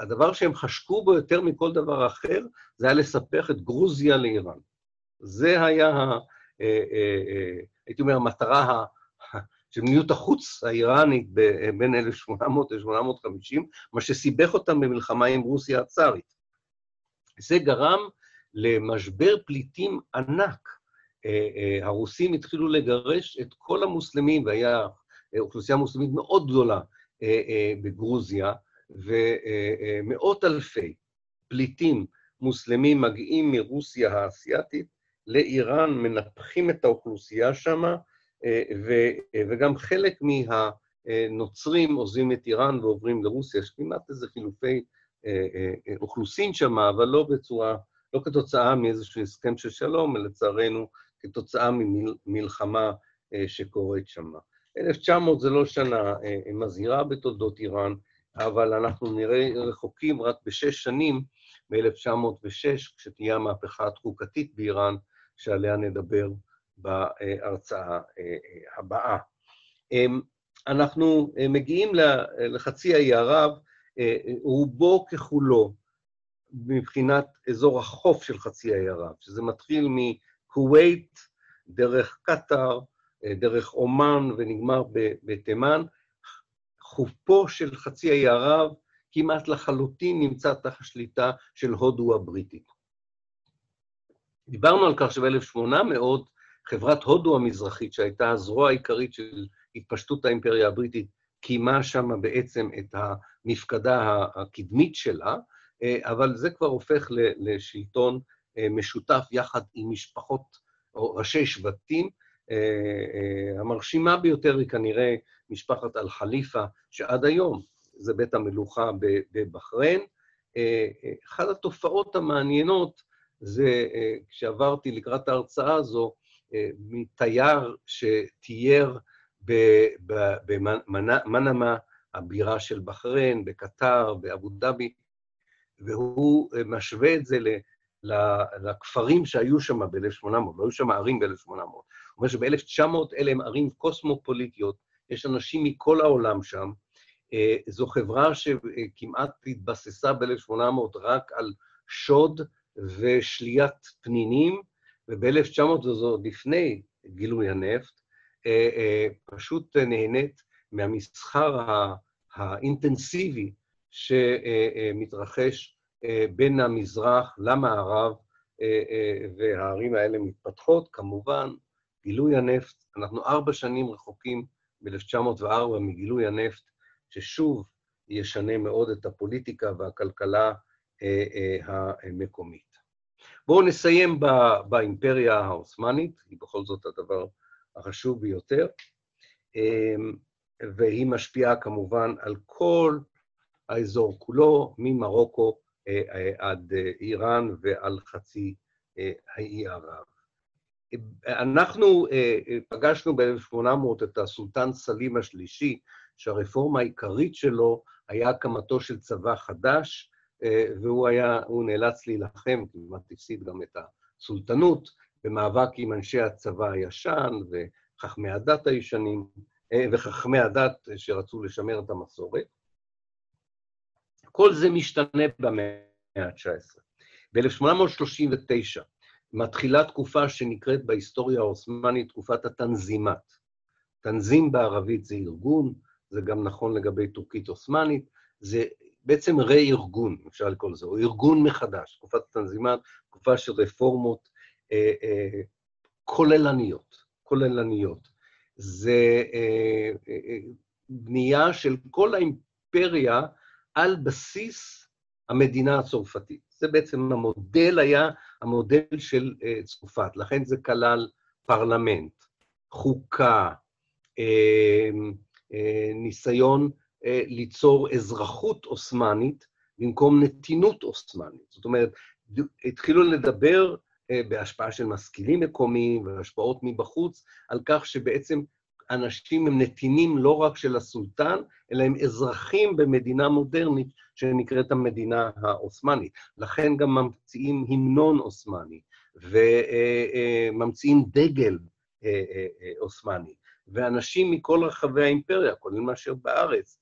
הדבר שהם חשקו בו יותר מכל דבר אחר, זה היה לספח את גרוזיה לאיראן. זה היה, הייתי אומר, המטרה של מדיניות החוץ האיראנית בין 1800 ל-1850, מה שסיבך אותם במלחמה עם רוסיה הצארית. זה גרם למשבר פליטים ענק. הרוסים התחילו לגרש את כל המוסלמים, והיה אוכלוסייה מוסלמית מאוד גדולה בגרוזיה, ומאות אלפי פליטים מוסלמים מגיעים מרוסיה האסייתית לאיראן, מנפחים את האוכלוסייה שמה, וגם חלק מהנוצרים עוזבים את איראן ועוברים לרוסיה, יש כמעט איזה חילופי אוכלוסין שם, אבל לא בצורה, לא כתוצאה מאיזשהו הסכם של שלום, אלא לצערנו כתוצאה ממלחמה שקורית שם. 1900 זה לא שנה מזהירה בתולדות איראן, אבל אנחנו נראה רחוקים רק בשש שנים, מ-1906, כשתהיה המהפכה החוקתית באיראן, שעליה נדבר בהרצאה הבאה. אנחנו מגיעים לחצי האי ערב, רובו ככולו מבחינת אזור החוף של חצי האי ערב, שזה מתחיל מכווית, דרך קטאר, דרך אומן ונגמר בתימן. חופו של חצי האי ערב כמעט לחלוטין נמצא תחת שליטה של הודו הבריטית. דיברנו על כך שב-1800 חברת הודו המזרחית, שהייתה הזרוע העיקרית של התפשטות האימפריה הבריטית, קיימה שם בעצם את המפקדה הקדמית שלה, אבל זה כבר הופך לשלטון משותף יחד עם משפחות או ראשי שבטים. המרשימה ביותר היא כנראה משפחת אל-חליפה, שעד היום זה בית המלוכה בבחריין. אחת התופעות המעניינות זה, כשעברתי לקראת ההרצאה הזו, מתייר שתייר במנמה, הבירה של בחריין, בקטר, באבו דאבי, והוא משווה את זה לכפרים שהיו שם ב-1800, לא היו שם ערים ב-1800. הוא אומר שב-1900 אלה הם ערים קוסמופוליטיות, יש אנשים מכל העולם שם. זו חברה שכמעט התבססה ב-1800 רק על שוד ושליית פנינים, וב-1900, זה עוד לפני גילוי הנפט, פשוט נהנית מהמסחר האינטנסיבי שמתרחש בין המזרח למערב, והערים האלה מתפתחות. כמובן, גילוי הנפט, אנחנו ארבע שנים רחוקים ב-1904 מגילוי הנפט, ששוב ישנה מאוד את הפוליטיקה והכלכלה המקומית. בואו נסיים באימפריה העות'מאנית, היא בכל זאת הדבר החשוב ביותר, והיא משפיעה כמובן על כל האזור כולו, ממרוקו עד איראן ועל חצי האי ערב. אנחנו פגשנו ב-1800 את הסולטן סלים השלישי, שהרפורמה העיקרית שלו היה הקמתו של צבא חדש, והוא היה, הוא נאלץ להילחם, כמעט הפסיד גם את הסולטנות, במאבק עם אנשי הצבא הישן וחכמי הדת הישנים, וחכמי הדת שרצו לשמר את המסורת. כל זה משתנה במאה ה-19. ב-1839 מתחילה תקופה שנקראת בהיסטוריה העות'מאנית תקופת התנזימת. תנזים בערבית זה ארגון, זה גם נכון לגבי טורקית עות'מאנית, זה בעצם רה-ארגון, אפשר לקרוא לזה, או ארגון מחדש, תקופת התנזימת, תקופה של רפורמות אה, אה, כוללניות, כוללניות. זה אה, אה, אה, בנייה של כל האימפריה על בסיס המדינה הצרפתית. זה בעצם המודל היה המודל של אה, צרפת, לכן זה כלל פרלמנט, חוקה, אה, אה, ניסיון ליצור אזרחות עות'מאנית במקום נתינות עות'מאנית. זאת אומרת, התחילו לדבר אה, בהשפעה של משכילים מקומיים והשפעות מבחוץ, על כך שבעצם אנשים הם נתינים לא רק של הסולטן, אלא הם אזרחים במדינה מודרנית שנקראת המדינה העות'מאנית. לכן גם ממציאים המנון עות'מאני, וממציאים דגל עות'מאני. ואנשים מכל רחבי האימפריה, כולל מאשר בארץ, אה, אה,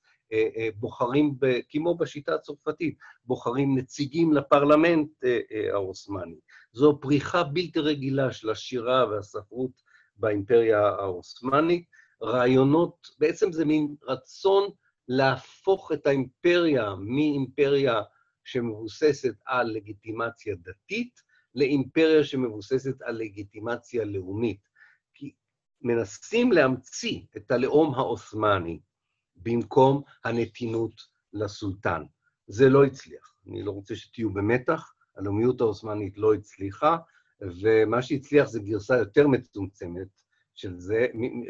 בוחרים, ב, כמו בשיטה הצרפתית, בוחרים נציגים לפרלמנט אה, העות'מאני. זו פריחה בלתי רגילה של השירה והספרות באימפריה העות'מאנית. רעיונות, בעצם זה מין רצון להפוך את האימפריה מאימפריה שמבוססת על לגיטימציה דתית, לאימפריה שמבוססת על לגיטימציה לאומית. כי מנסים להמציא את הלאום העות'מאני, במקום הנתינות לסולטן. זה לא הצליח. אני לא רוצה שתהיו במתח, הלאומיות העות'מאנית לא הצליחה, ומה שהצליח זה גרסה יותר מצומצמת של, זה,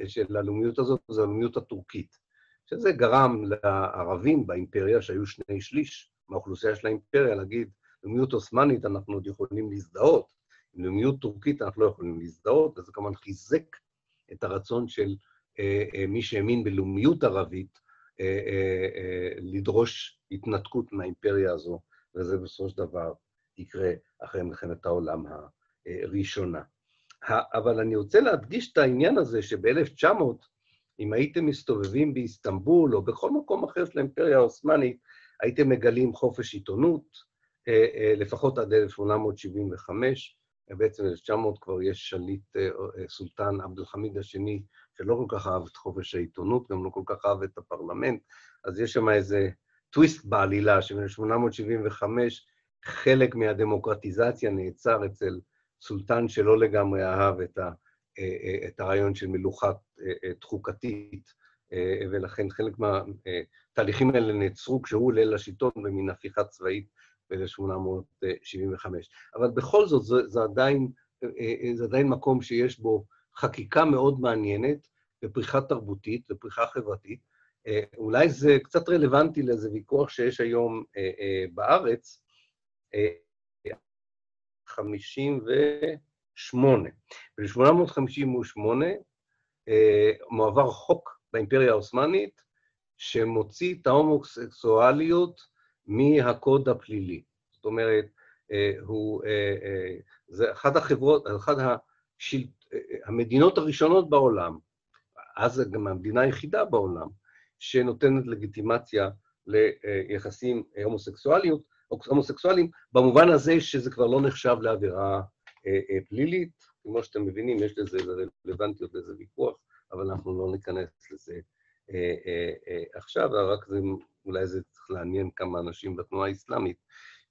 של הלאומיות הזאת, זו הלאומיות הטורקית, שזה גרם לערבים באימפריה, שהיו שני שליש מהאוכלוסייה של האימפריה, להגיד, לאומיות עות'מאנית אנחנו עוד יכולים להזדהות, עם לאומיות טורקית אנחנו לא יכולים להזדהות, וזה כמובן חיזק את הרצון של אה, אה, מי שהאמין בלאומיות ערבית, לדרוש התנתקות מהאימפריה הזו, וזה בסופו של דבר יקרה אחרי מלחמת העולם הראשונה. אבל אני רוצה להדגיש את העניין הזה שב-1900, אם הייתם מסתובבים באיסטנבול או בכל מקום אחר של האימפריה העות'מאנית, הייתם מגלים חופש עיתונות, לפחות עד 1875, בעצם ב-1900 כבר יש שליט סולטן עבד אל-חמיד השני, שלא כל כך אהב את חופש העיתונות, גם לא כל כך אהב את הפרלמנט, אז יש שם איזה טוויסט בעלילה, שב-1875 חלק מהדמוקרטיזציה נעצר אצל סולטן שלא לגמרי אהב את, ה, אה, אה, את הרעיון של מלוכה אה, תחוקתית, ולכן חלק מהתהליכים האלה נעצרו כשהוא עולה לשלטון במין הפיכה צבאית ב-1875. אבל בכל זאת, זה, זה, עדיין, זה עדיין מקום שיש בו חקיקה מאוד מעניינת, ופריחה תרבותית ופריחה חברתית. אה, אולי זה קצת רלוונטי לאיזה ויכוח שיש היום אה, אה, בארץ, 58. ב-858 מועבר חוק באימפריה העות'מאנית שמוציא את ההומוסקסואליות מהקוד הפלילי. זאת אומרת, הוא, זה אחת החברות, אחת השל, המדינות הראשונות בעולם, אז זה גם המדינה היחידה בעולם, שנותנת לגיטימציה ליחסים הומוסקסואליות, הומוסקסואלים, במובן הזה שזה כבר לא נחשב לעבירה אה, אה, פלילית. כמו שאתם מבינים, יש לזה רלוונטיות לזה ויכוח, אבל אנחנו לא ניכנס לזה אה, אה, אה, עכשיו, רק זה, אולי זה צריך לעניין כמה אנשים בתנועה האסלאמית,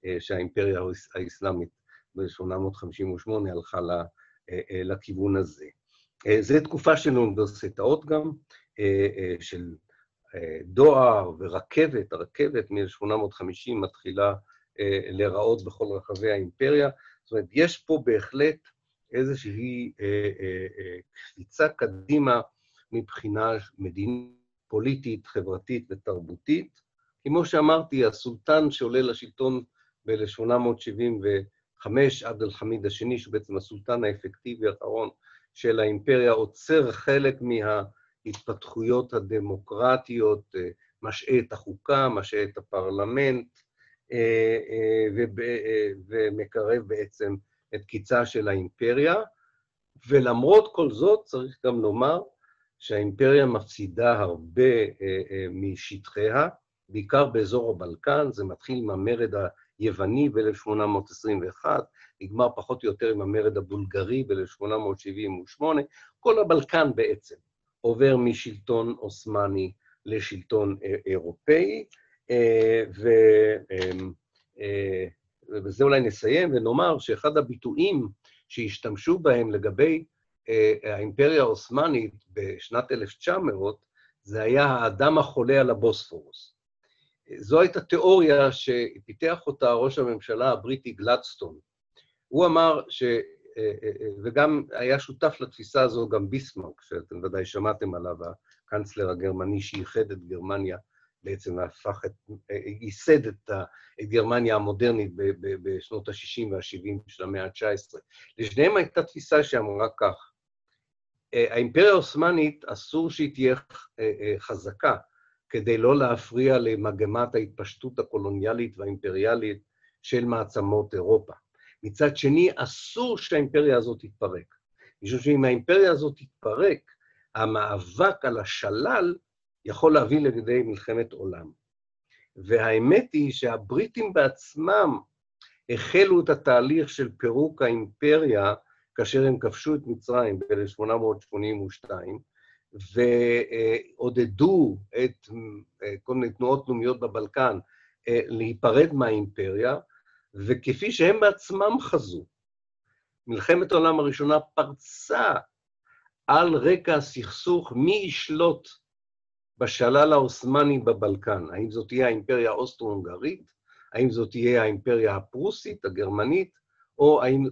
אה, שהאימפריה האסלאמית ב-858 הלכה אה, אה, לכיוון הזה. אה, זו תקופה של אוניברסיטאות גם, אה, אה, של דואר ורכבת, הרכבת מ-1850 מתחילה להיראות בכל רחבי האימפריה. זאת אומרת, יש פה בהחלט איזושהי קפיצה קדימה מבחינה מדינית, פוליטית, חברתית ותרבותית. כמו שאמרתי, הסולטן שעולה לשלטון ב-1875, עבד אל-חמיד השני, שהוא בעצם הסולטן האפקטיבי האחרון של האימפריה עוצר חלק מההתפתחויות הדמוקרטיות, אה, משעה את החוקה, משעה את הפרלמנט, אה, אה, ומקרב בעצם את קיצה של האימפריה. ולמרות כל זאת, צריך גם לומר שהאימפריה מפסידה הרבה משטחיה, בעיקר באזור הבלקן, זה מתחיל עם המרד היווני ב-1821, נגמר פחות או יותר עם המרד הבולגרי ב-1878, כל הבלקן בעצם עובר משלטון עות'מאני לשלטון אירופאי, ובזה אולי נסיים ונאמר שאחד הביטויים שהשתמשו בהם לגבי האימפריה העות'מאנית בשנת 1900, זה היה האדם החולה על הבוספורוס. זו הייתה תיאוריה שפיתח אותה ראש הממשלה הבריטי גלדסטון. הוא אמר ש... וגם היה שותף לתפיסה הזו גם ביסמרק, שאתם ודאי שמעתם עליו, הקנצלר הגרמני שאיחד את גרמניה, בעצם הפך את, ייסד את, את גרמניה המודרנית בשנות ה-60 וה-70 של המאה ה-19. לשניהם הייתה תפיסה שאמרה כך, האימפריה העות'מאנית, אסור שהיא תהיה חזקה, כדי לא להפריע למגמת ההתפשטות הקולוניאלית והאימפריאלית של מעצמות אירופה. מצד שני, אסור שהאימפריה הזאת תתפרק. משום שאם האימפריה הזאת תתפרק, המאבק על השלל יכול להביא לידי מלחמת עולם. והאמת היא שהבריטים בעצמם החלו את התהליך של פירוק האימפריה כאשר הם כבשו את מצרים ב-1882, ועודדו את כל מיני תנועות לאומיות בבלקן להיפרד מהאימפריה, וכפי שהם בעצמם חזו, מלחמת העולם הראשונה פרצה על רקע הסכסוך מי ישלוט בשלל העות'מאני בבלקן. האם זאת תהיה האימפריה האוסטרו-הונגרית? האם זאת תהיה האימפריה הפרוסית, הגרמנית, או האם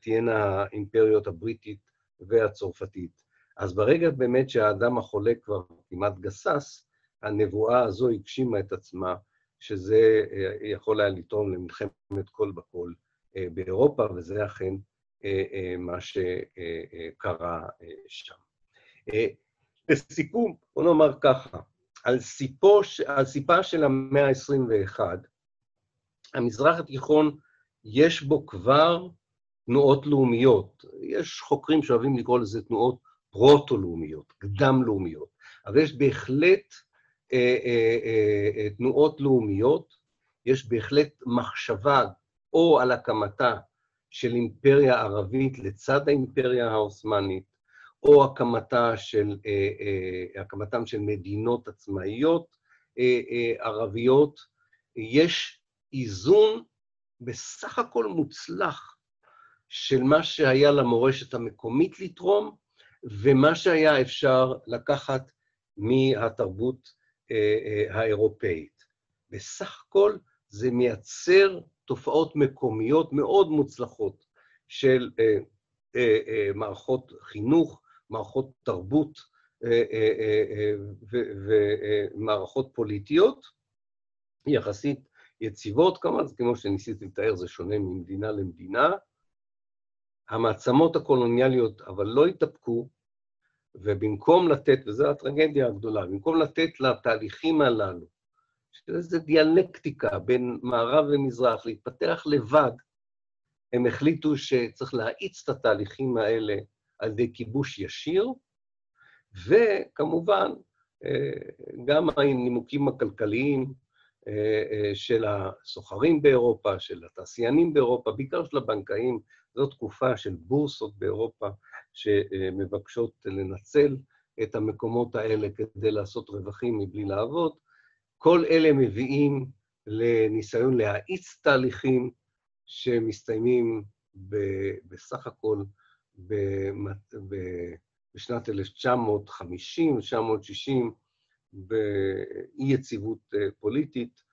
תהיינה האימפריות הבריטית והצרפתית. אז ברגע באמת שהאדם החולה כבר כמעט גסס, הנבואה הזו הגשימה את עצמה, שזה יכול היה לתרום למלחמת כל בכל באירופה, וזה אכן מה שקרה שם. לסיכום, בוא נאמר ככה, על, סיפו, על סיפה של המאה ה-21, המזרח התיכון יש בו כבר תנועות לאומיות. יש חוקרים שאוהבים לקרוא לזה תנועות פרוטו-לאומיות, קדם-לאומיות, אבל יש בהחלט אה, אה, אה, תנועות לאומיות, יש בהחלט מחשבה או על הקמתה של אימפריה ערבית לצד האימפריה העות'מאנית, או הקמתה של, אה, אה, הקמתם של מדינות עצמאיות אה, אה, ערביות. יש איזון בסך הכל מוצלח של מה שהיה למורשת המקומית לתרום, ומה שהיה אפשר לקחת מהתרבות אה, אה, האירופאית. בסך הכל זה מייצר תופעות מקומיות מאוד מוצלחות של אה, מערכות חינוך, מערכות תרבות ומערכות פוליטיות, יחסית יציבות כמה, כמו שניסיתי לתאר, זה שונה ממדינה למדינה. המעצמות הקולוניאליות אבל לא התאפקו, ובמקום לתת, וזו הטרגדיה הגדולה, במקום לתת לתהליכים הללו, איזו דיאלקטיקה בין מערב ומזרח, להתפתח לבד, הם החליטו שצריך להאיץ את התהליכים האלה על ידי כיבוש ישיר, וכמובן, גם הנימוקים הכלכליים של הסוחרים באירופה, של התעשיינים באירופה, בעיקר של הבנקאים, זו תקופה של בורסות באירופה שמבקשות לנצל את המקומות האלה כדי לעשות רווחים מבלי לעבוד. כל אלה מביאים לניסיון להאיץ תהליכים שמסתיימים בסך הכל בשנת 1950-1960 באי-יציבות פוליטית,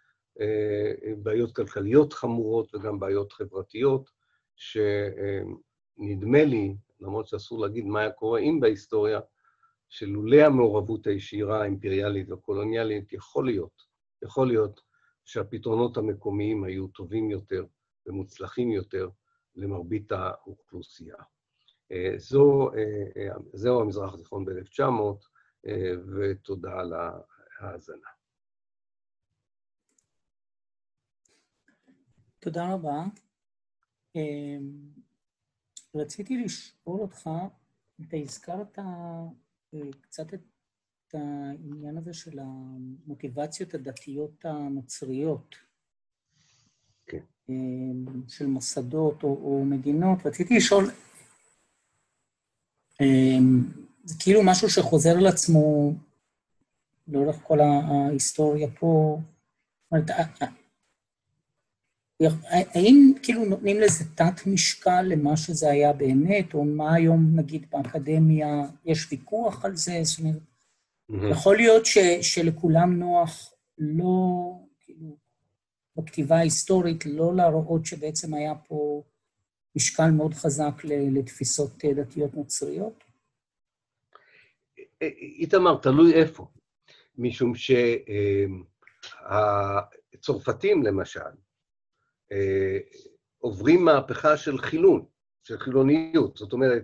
בעיות כלכליות חמורות וגם בעיות חברתיות, שנדמה לי, למרות שאסור להגיד מה היה קורה אם בהיסטוריה, שלולא המעורבות הישירה האימפריאלית והקולוניאלית, יכול להיות, יכול להיות שהפתרונות המקומיים היו טובים יותר ומוצלחים יותר למרבית האוכלוסייה. זו, זהו המזרח התיכון ב-1900, ותודה על ההאזנה. תודה רבה. רציתי לשאול אותך, אתה הזכרת קצת את העניין הזה של המוטיבציות הדתיות הנוצריות. כן. של מוסדות או, או מדינות. רציתי לשאול, זה כאילו משהו שחוזר על עצמו לאורך כל ההיסטוריה פה. זאת אומרת, האם כאילו נותנים לזה תת משקל למה שזה היה באמת, או מה היום נגיד באקדמיה, יש ויכוח על זה? זאת אומרת, mm-hmm. יכול להיות ש, שלכולם נוח לא, כאילו, בכתיבה ההיסטורית, לא להראות שבעצם היה פה משקל מאוד חזק לתפיסות דתיות נוצריות? איתמר, תלוי איפה. משום שהצרפתים, למשל, אה, עוברים מהפכה של חילון, של חילוניות. זאת אומרת,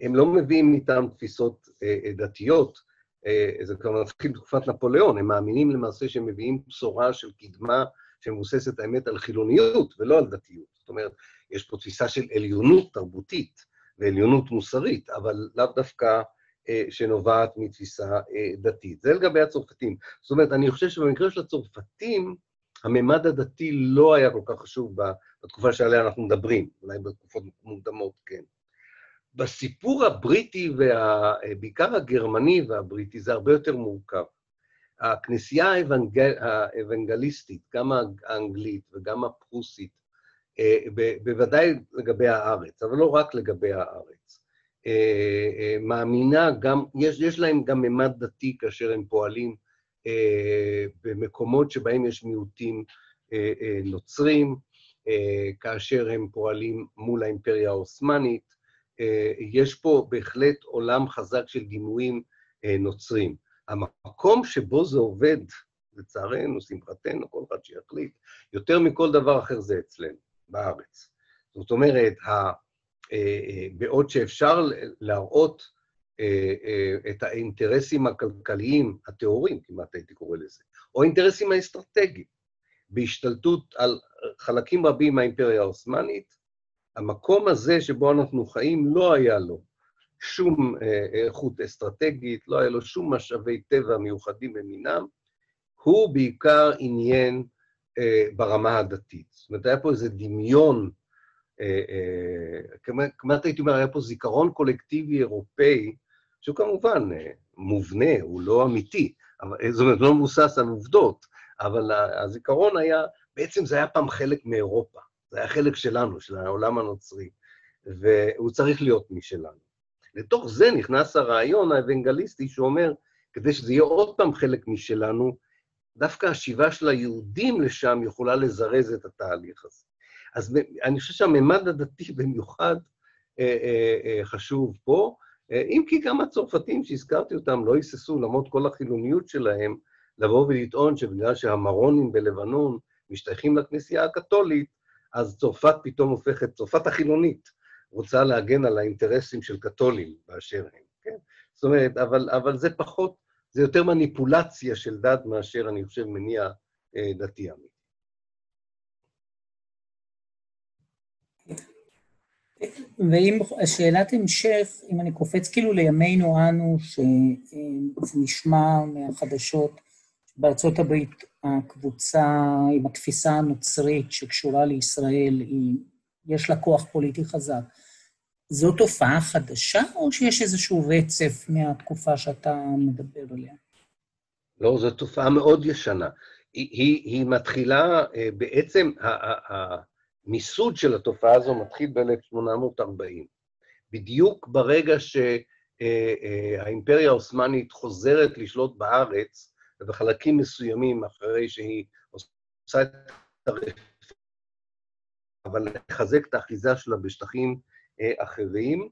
הם לא מביאים איתם תפיסות אה, דתיות, אה, זה כבר מתחיל בתקופת נפוליאון, הם מאמינים למעשה שהם מביאים בשורה של קדמה שמבוססת האמת על חילוניות ולא על דתיות. זאת אומרת, יש פה תפיסה של עליונות תרבותית ועליונות מוסרית, אבל לאו דווקא שנובעת מתפיסה דתית. זה לגבי הצרפתים. זאת אומרת, אני חושב שבמקרה של הצרפתים, הממד הדתי לא היה כל כך חשוב בתקופה שעליה אנחנו מדברים, אולי בתקופות מוקדמות כן. בסיפור הבריטי, ובעיקר הגרמני והבריטי, זה הרבה יותר מורכב. הכנסייה האבנגל, האבנגליסטית, גם האנגלית וגם הפרוסית, אה, בוודאי לגבי הארץ, אבל לא רק לגבי הארץ, אה, אה, מאמינה גם, יש, יש להם גם ממד דתי כאשר הם פועלים במקומות שבהם יש מיעוטים אה, אה, נוצרים, כאשר הם פועלים מול האימפריה העות'מאנית. יש פה בהחלט עולם חזק של דימויים נוצרים. המקום שבו זה עובד, לצערנו, שמחתנו, כל אחד שיחליט, יותר מכל דבר אחר זה אצלנו, בארץ. זאת אומרת, בעוד שאפשר להראות אה, אה, את האינטרסים הכלכליים, הטהורים כמעט הייתי קורא לזה, או האינטרסים האסטרטגיים, בהשתלטות על חלקים רבים מהאימפריה העות'מאנית, המקום הזה שבו אנחנו חיים לא היה לו שום אה, איכות אסטרטגית, לא היה לו שום משאבי טבע מיוחדים במינם, הוא בעיקר עניין ברמה הדתית. זאת אומרת, היה פה איזה דמיון, כמעט הייתי אומר, היה פה זיכרון קולקטיבי אירופאי שהוא כמובן אה, מובנה, הוא לא אמיתי, אה, זאת אומרת, לא מבוסס על עובדות, אבל הזיכרון היה, בעצם זה היה פעם חלק מאירופה, זה היה חלק שלנו, של העולם הנוצרי, והוא צריך להיות משלנו. לתוך זה נכנס הרעיון האוונגליסטי שאומר, כדי שזה יהיה עוד פעם חלק משלנו, דווקא השיבה של היהודים לשם יכולה לזרז את התהליך הזה. אז אני חושב שהממד הדתי במיוחד אה, אה, אה, חשוב פה, אם כי גם הצרפתים שהזכרתי אותם לא היססו, למרות כל החילוניות שלהם, לבוא ולטעון שבגלל שהמרונים בלבנון משתייכים לכנסייה הקתולית, אז צרפת פתאום הופכת, צרפת החילונית, רוצה להגן על האינטרסים של קתולים באשר הם, כן? זאת אומרת, אבל, אבל זה פחות, זה יותר מניפולציה של דת מאשר, אני חושב, מניע אה, דתי אמיתי. ואם, שאלת המשך, אם אני קופץ כאילו לימינו אנו, שזה נשמע מהחדשות, בארצות הברית הקבוצה עם התפיסה הנוצרית שקשורה לישראל, היא, יש לה כוח פוליטי חזק. זו תופעה חדשה, או שיש איזשהו רצף מהתקופה שאתה מדבר עליה? לא, זו תופעה מאוד ישנה. היא, היא, היא מתחילה, אה, בעצם המיסוד של התופעה הזו מתחיל ב-1840. בדיוק ברגע שהאימפריה העות'מאנית חוזרת לשלוט בארץ, ובחלקים מסוימים אחרי שהיא עושה את הרפורמה, אבל לחזק את האחיזה שלה בשטחים אה, אחרים,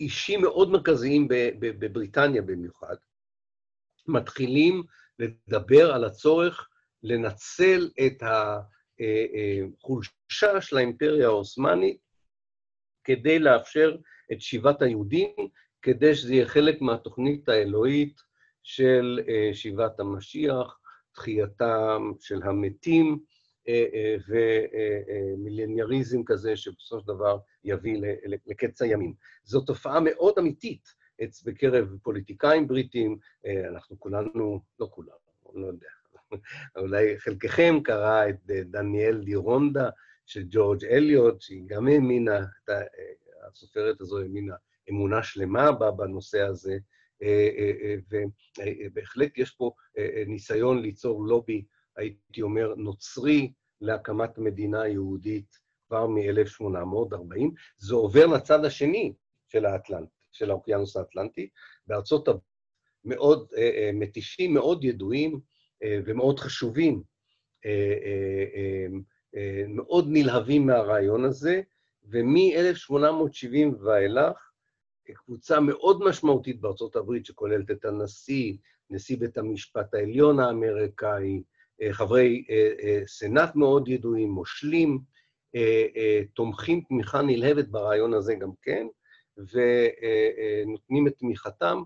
אישים מאוד מרכזיים בבריטניה במיוחד, מתחילים לדבר על הצורך לנצל את ה... חולשה של האימפריה העות'מאנית כדי לאפשר את שיבת היהודים, כדי שזה יהיה חלק מהתוכנית האלוהית של אה, שיבת המשיח, תחייתם של המתים, אה, אה, ומיליאניאריזם כזה שבסופו של דבר יביא לקץ הימים. זו תופעה מאוד אמיתית בקרב פוליטיקאים בריטים, אנחנו כולנו, לא כולנו, לא יודע, אולי חלקכם קרא את אה, דניאל דירונדה, של ג'ורג' אליוט, שהיא גם האמינה, הסופרת הזו האמינה אמונה שלמה בנושא הזה, ובהחלט יש פה ניסיון ליצור לובי, הייתי אומר, נוצרי, להקמת מדינה יהודית כבר מ-1840. זה עובר לצד השני של האטלנט, של האוקיינוס האטלנטי, בארצות הברית מאוד מתישים, מאוד ידועים ומאוד חשובים, מאוד נלהבים מהרעיון הזה, ומ-1870 ואילך, קבוצה מאוד משמעותית בארצות הברית, שכוללת את הנשיא, נשיא בית המשפט העליון האמריקאי, חברי סנאט מאוד ידועים, מושלים, תומכים תמיכה נלהבת ברעיון הזה גם כן, ונותנים את תמיכתם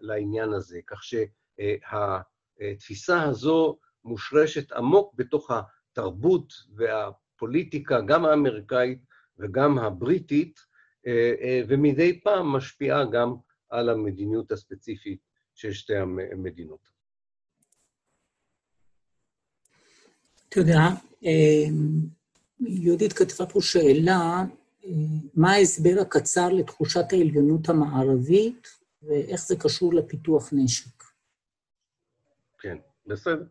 לעניין הזה. כך שהתפיסה הזו מושרשת עמוק בתוך התרבות והפוליטיקה, גם האמריקאית וגם הבריטית, ומדי פעם משפיעה גם על המדיניות הספציפית של שתי המדינות. תודה. יהודית כתבה פה שאלה, מה ההסבר הקצר לתחושת העליונות המערבית, ואיך זה קשור לפיתוח נשק? כן, בסדר.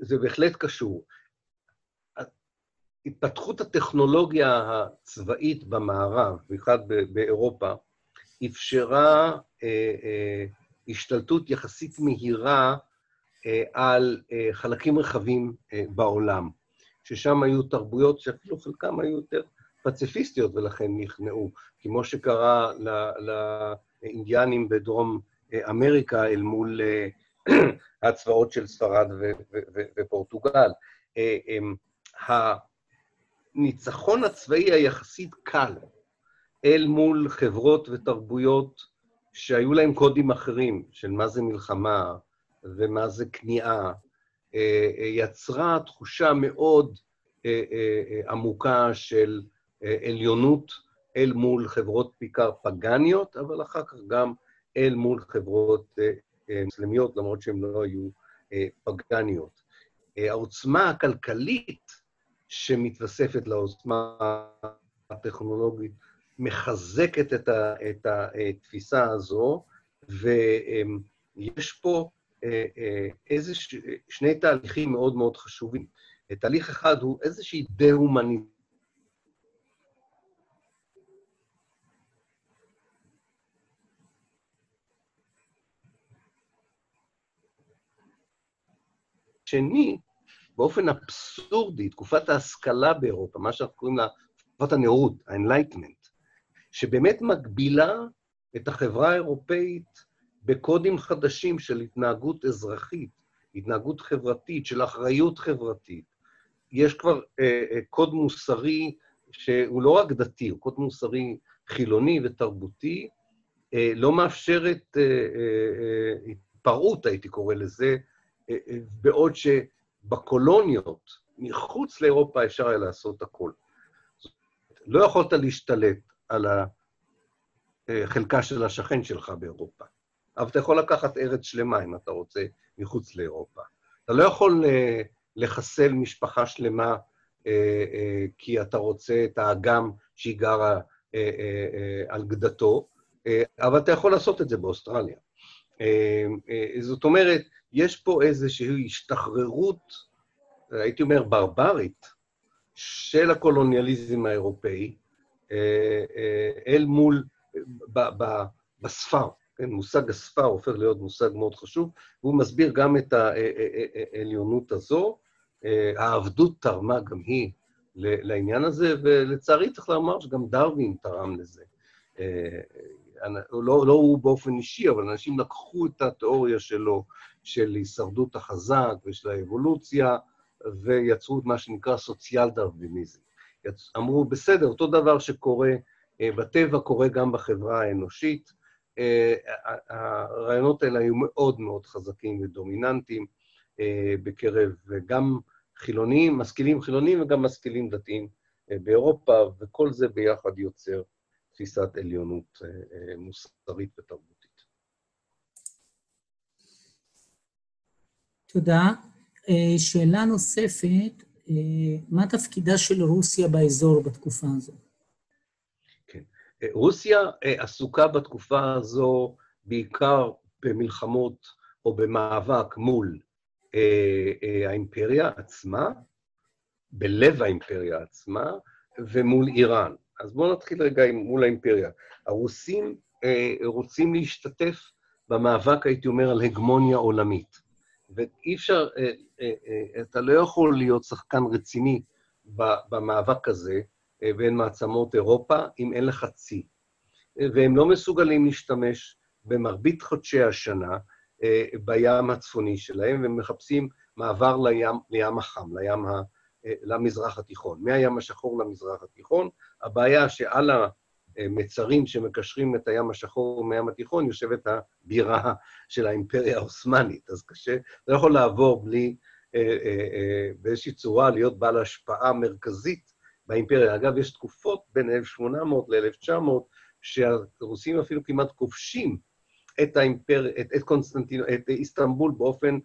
זה בהחלט קשור. התפתחות הטכנולוגיה הצבאית במערב, במיוחד באירופה, אפשרה השתלטות יחסית מהירה על חלקים רחבים בעולם, ששם היו תרבויות שאפילו חלקם היו יותר פציפיסטיות ולכן נכנעו, כמו שקרה לאינדיאנים בדרום אמריקה אל מול הצבאות של ספרד ופורטוגל. הניצחון הצבאי היחסית קל אל מול חברות ותרבויות שהיו להם קודים אחרים של מה זה מלחמה, ומה זה כניעה, יצרה תחושה מאוד עמוקה של עליונות אל מול חברות בעיקר פגניות, אבל אחר כך גם אל מול חברות מוסלמיות, למרות שהן לא היו פגניות. העוצמה הכלכלית שמתווספת לעוצמה הטכנולוגית מחזקת את התפיסה הזו, ויש פה איזה שני תהליכים מאוד מאוד חשובים. תהליך אחד הוא איזושהי דה-הומניזציה. שני, באופן אבסורדי, תקופת ההשכלה באירופה, מה שאנחנו קוראים לה תקופת הנאורות, ה-Enlightenment, שבאמת מגבילה את החברה האירופאית בקודים חדשים של התנהגות אזרחית, התנהגות חברתית, של אחריות חברתית. יש כבר אה, אה, קוד מוסרי שהוא לא רק דתי, הוא קוד מוסרי חילוני ותרבותי, אה, לא מאפשרת אה, אה, התפרעות, הייתי קורא לזה, אה, אה, בעוד שבקולוניות, מחוץ לאירופה אפשר היה לעשות הכול. לא יכולת להשתלט על החלקה של השכן שלך באירופה. אבל אתה יכול לקחת ארץ שלמה, אם אתה רוצה, מחוץ לאירופה. אתה לא יכול אה, לחסל משפחה שלמה אה, אה, כי אתה רוצה את האגם שהיא גרה על גדתו, אבל אתה יכול לעשות את זה באוסטרליה. זאת אומרת, יש פה איזושהי השתחררות, הייתי אומר, ברברית, של הקולוניאליזם האירופאי אל מול, בספר. כן, מושג הספר הופך להיות מושג מאוד חשוב, והוא מסביר גם את העליונות הזו. העבדות תרמה גם היא לעניין הזה, ולצערי צריך לומר שגם דרווין תרם לזה. לא, לא הוא באופן אישי, אבל אנשים לקחו את התיאוריה שלו, של הישרדות החזק ושל האבולוציה, ויצרו את מה שנקרא סוציאל דרוויניזם. אמרו, בסדר, אותו דבר שקורה בטבע קורה גם בחברה האנושית, הרעיונות האלה היו מאוד מאוד חזקים ודומיננטיים בקרב גם חילונים, משכילים חילונים וגם משכילים דתיים באירופה, וכל זה ביחד יוצר תפיסת עליונות מוסרית ותרבותית. תודה. אה, שאלה נוספת, אה, מה תפקידה של רוסיה באזור בתקופה הזו? כן. רוסיה עסוקה בתקופה הזו בעיקר במלחמות או במאבק מול האימפריה עצמה, בלב האימפריה עצמה, ומול איראן. אז בואו נתחיל רגע מול האימפריה. הרוסים אה, רוצים להשתתף במאבק, הייתי אומר, על הגמוניה עולמית. ואי אפשר, אה, אה, אה, אתה לא יכול להיות שחקן רציני במאבק הזה אה, בין מעצמות אירופה אם אין לך צי. אה, והם לא מסוגלים להשתמש במרבית חודשי השנה אה, בים הצפוני שלהם, והם מחפשים מעבר לים, לים החם, לים ה... אה, למזרח התיכון, מהים השחור למזרח התיכון. הבעיה שעל המצרים שמקשרים את הים השחור מהים התיכון יושבת הבירה של האימפריה העות'מאנית, אז קשה, אתה לא יכול לעבור בלי אה, אה, באיזושהי צורה להיות בעל השפעה מרכזית באימפריה. אגב, יש תקופות בין 1800 ל-1900 שהרוסים אפילו כמעט כובשים את האימפריה, את, את קונסטנטינו, את איסטנבול באופן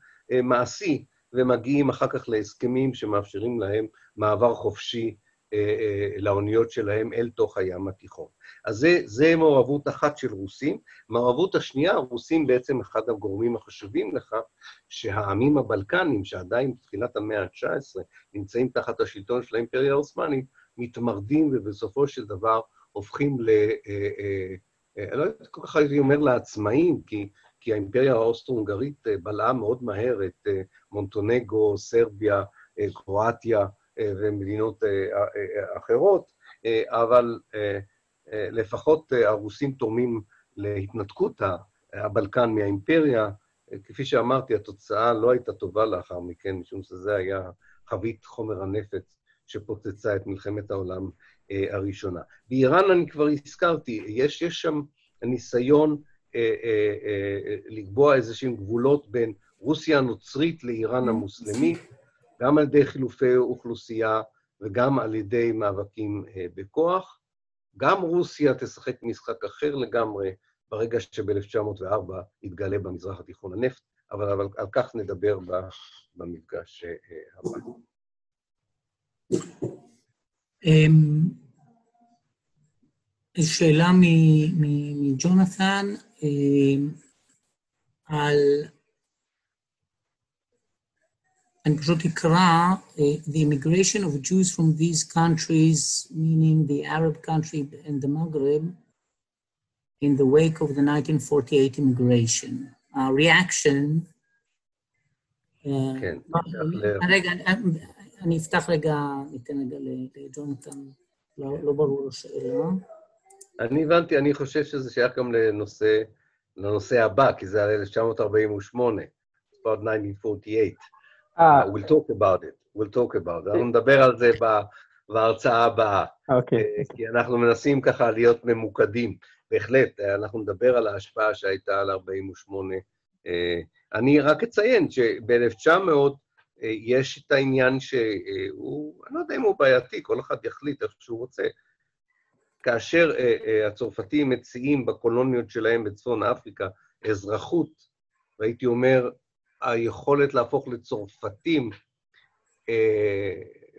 מעשי, ומגיעים אחר כך להסכמים שמאפשרים להם מעבר חופשי אה, אה, לאוניות שלהם אל תוך הים התיכון. אז זה, זה מעורבות אחת של רוסים. מעורבות השנייה, הרוסים בעצם אחד הגורמים החשובים לכך שהעמים הבלקנים, שעדיין בתחילת המאה ה-19 נמצאים תחת השלטון של האימפריה העות'מאנית, מתמרדים ובסופו של דבר הופכים ל... אה, אני לא כל כך הייתי אומר לעצמאים, כי כי האימפריה האוסטרו-הונגרית אה, בלעה מאוד מהר את אה, מונטונגו, סרביה, אה, קרואטיה ומדינות אחרות, אבל לפחות הרוסים תורמים להתנתקות הבלקן מהאימפריה. כפי שאמרתי, התוצאה לא הייתה טובה לאחר מכן, משום שזה היה חבית חומר הנפץ שפוצצה את מלחמת העולם הראשונה. באיראן אני כבר הזכרתי, יש, יש שם ניסיון לקבוע איזשהם גבולות בין רוסיה הנוצרית לאיראן המוסלמית, גם על ידי חילופי אוכלוסייה וגם על ידי מאבקים בכוח. גם רוסיה תשחק משחק אחר לגמרי ברגע שב-1904 יתגלה במזרח התיכון הנפט, אבל, אבל על כך נדבר במפגש הבא. אמ, שאלה מג'ונתן, על... אני פשוט אקרא, the immigration of Jews from these countries, meaning the Arab country and the Maghreb, in the wake of the 1948 immigration. Uh, reaction... כן, רגע, אני אפתח רגע, ניתן רגע לג'ונתן, לא ברור השאלה. אני הבנתי, אני חושב שזה שייך גם לנושא לנושא הבא, כי זה על 1948, it's about 1948. Uh, we'll talk about it, we'll talk about it. אנחנו נדבר על זה בהרצאה הבאה. אוקיי. Okay. כי אנחנו מנסים ככה להיות ממוקדים. בהחלט, אנחנו נדבר על ההשפעה שהייתה על 48. אני רק אציין שב-1900 יש את העניין שהוא, אני לא יודע אם הוא בעייתי, כל אחד יחליט איך שהוא רוצה, כאשר uh, uh, הצרפתים מציעים בקולוניות שלהם בצפון אפריקה אזרחות, והייתי אומר, היכולת להפוך לצרפתים, uh,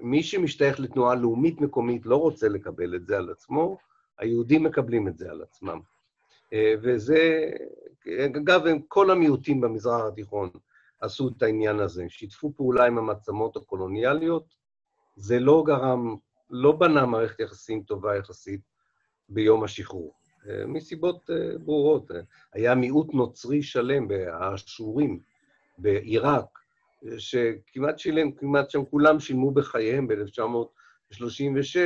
מי שמשתייך לתנועה לאומית מקומית לא רוצה לקבל את זה על עצמו, היהודים מקבלים את זה על עצמם. Uh, וזה, אגב, כל המיעוטים במזרח התיכון עשו את העניין הזה, שיתפו פעולה עם המעצמות הקולוניאליות, זה לא גרם, לא בנה מערכת יחסים טובה יחסית ביום השחרור, אה, מסיבות אה, ברורות. היה מיעוט נוצרי שלם, האשורים, בעיראק, שכמעט שילם, כמעט שם כולם שילמו בחייהם ב-1936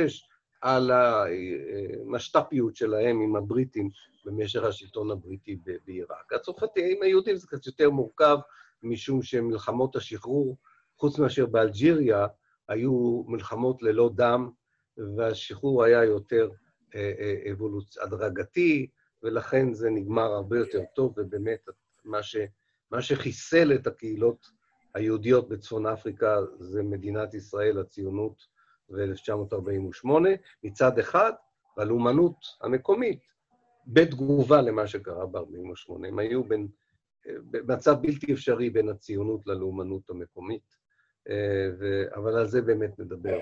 על המשת"פיות שלהם עם הבריטים במשך השלטון הבריטי בעיראק. הצרפתים היהודים זה קצת יותר מורכב, משום שמלחמות השחרור, חוץ מאשר באלג'יריה, היו מלחמות ללא דם, והשחרור היה יותר אה, אה, אבולוצ... הדרגתי, ולכן זה נגמר הרבה יותר טוב, ובאמת מה, ש... מה שחיסל את הקהילות היהודיות בצפון אפריקה זה מדינת ישראל, הציונות ב-1948, מצד אחד, והלאומנות המקומית, בתגובה למה שקרה ב-48. הם היו בין, במצב בלתי אפשרי בין הציונות ללאומנות המקומית, אבל על זה באמת נדבר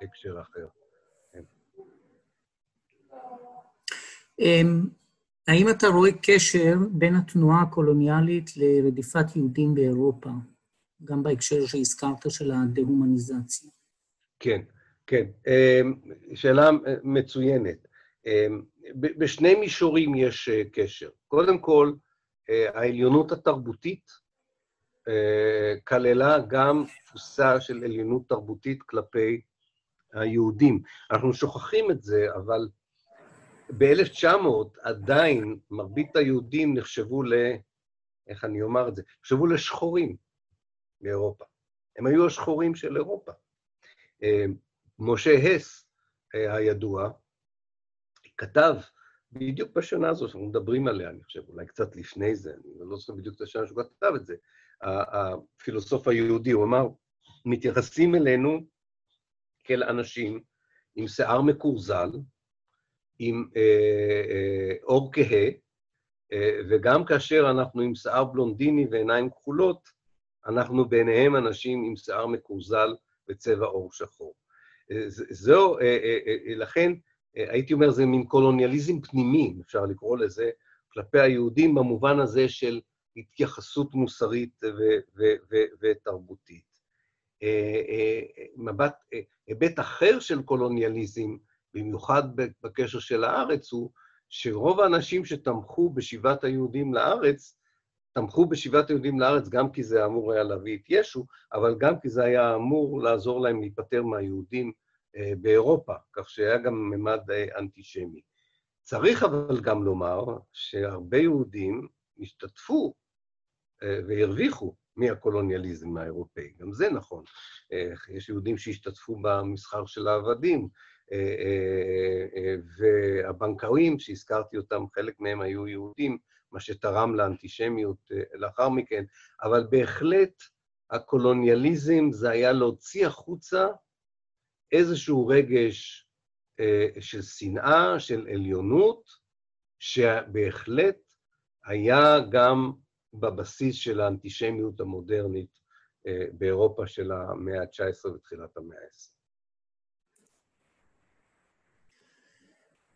בהקשר אחר. כן. אמ, האם אתה רואה קשר בין התנועה הקולוניאלית לרדיפת יהודים באירופה, גם בהקשר שהזכרת של הדה-הומניזציה? כן, כן. אמ, שאלה מצוינת. אמ, בשני מישורים יש אה, קשר. קודם כל, אה, העליונות התרבותית אה, כללה גם תפוסה של עליונות תרבותית כלפי היהודים. אנחנו שוכחים את זה, אבל ב-1900 עדיין מרבית היהודים נחשבו ל... איך אני אומר את זה? נחשבו לשחורים באירופה. הם היו השחורים של אירופה. משה הס הידוע, כתב בדיוק בשנה הזו שאנחנו מדברים עליה, אני חושב, אולי קצת לפני זה, אני לא זוכר בדיוק את השנה שהוא כתב את זה, הפילוסוף היהודי, הוא אמר, מתייחסים אלינו כאל אנשים עם שיער מקורזל, עם אה, אה, אור כהה, אה, וגם כאשר אנחנו עם שיער בלונדיני ועיניים כחולות, אנחנו בעיניהם אנשים עם שיער מקורזל וצבע עור שחור. זהו, לכן, הייתי אומר, זה מין קולוניאליזם פנימי, אפשר לקרוא לזה, כלפי היהודים במובן הזה של התייחסות מוסרית ותרבותית. מבט, היבט אחר של קולוניאליזם, במיוחד בקשר של הארץ, הוא שרוב האנשים שתמכו בשיבת היהודים לארץ, תמכו בשיבת היהודים לארץ גם כי זה אמור היה להביא את ישו, אבל גם כי זה היה אמור לעזור להם להיפטר מהיהודים אה, באירופה, כך שהיה גם ממד אה, אנטישמי. צריך אבל גם לומר שהרבה יהודים השתתפו אה, והרוויחו מהקולוניאליזם האירופאי. גם זה נכון. יש יהודים שהשתתפו במסחר של העבדים, והבנקאים שהזכרתי אותם, חלק מהם היו יהודים, מה שתרם לאנטישמיות לאחר מכן, אבל בהחלט הקולוניאליזם זה היה להוציא החוצה איזשהו רגש אה, של שנאה, של עליונות, שבהחלט היה גם בבסיס של האנטישמיות המודרנית אה, באירופה של המאה ה-19 ותחילת המאה ה-20.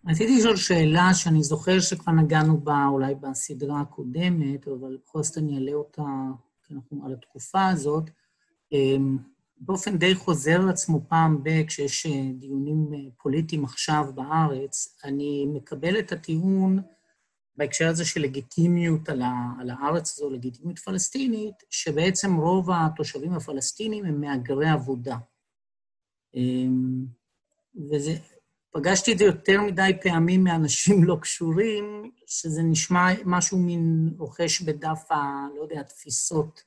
רציתי לשאול שאלה שאני זוכר שכבר נגענו בה אולי בסדרה הקודמת, אבל בכל זאת אני אעלה אותה, כי על התקופה הזאת. אמ, באופן די חוזר לעצמו פעם ב- כשיש אה, דיונים אה, פוליטיים עכשיו בארץ, אני מקבל את הטיעון בהקשר הזה של לגיטימיות על, ה- על הארץ הזו, לגיטימיות פלסטינית, שבעצם רוב התושבים הפלסטינים הם מהגרי עבודה. אמ, וזה, פגשתי את זה יותר מדי פעמים מאנשים לא קשורים, שזה נשמע משהו מין רוכש בדף ה... לא יודע, תפיסות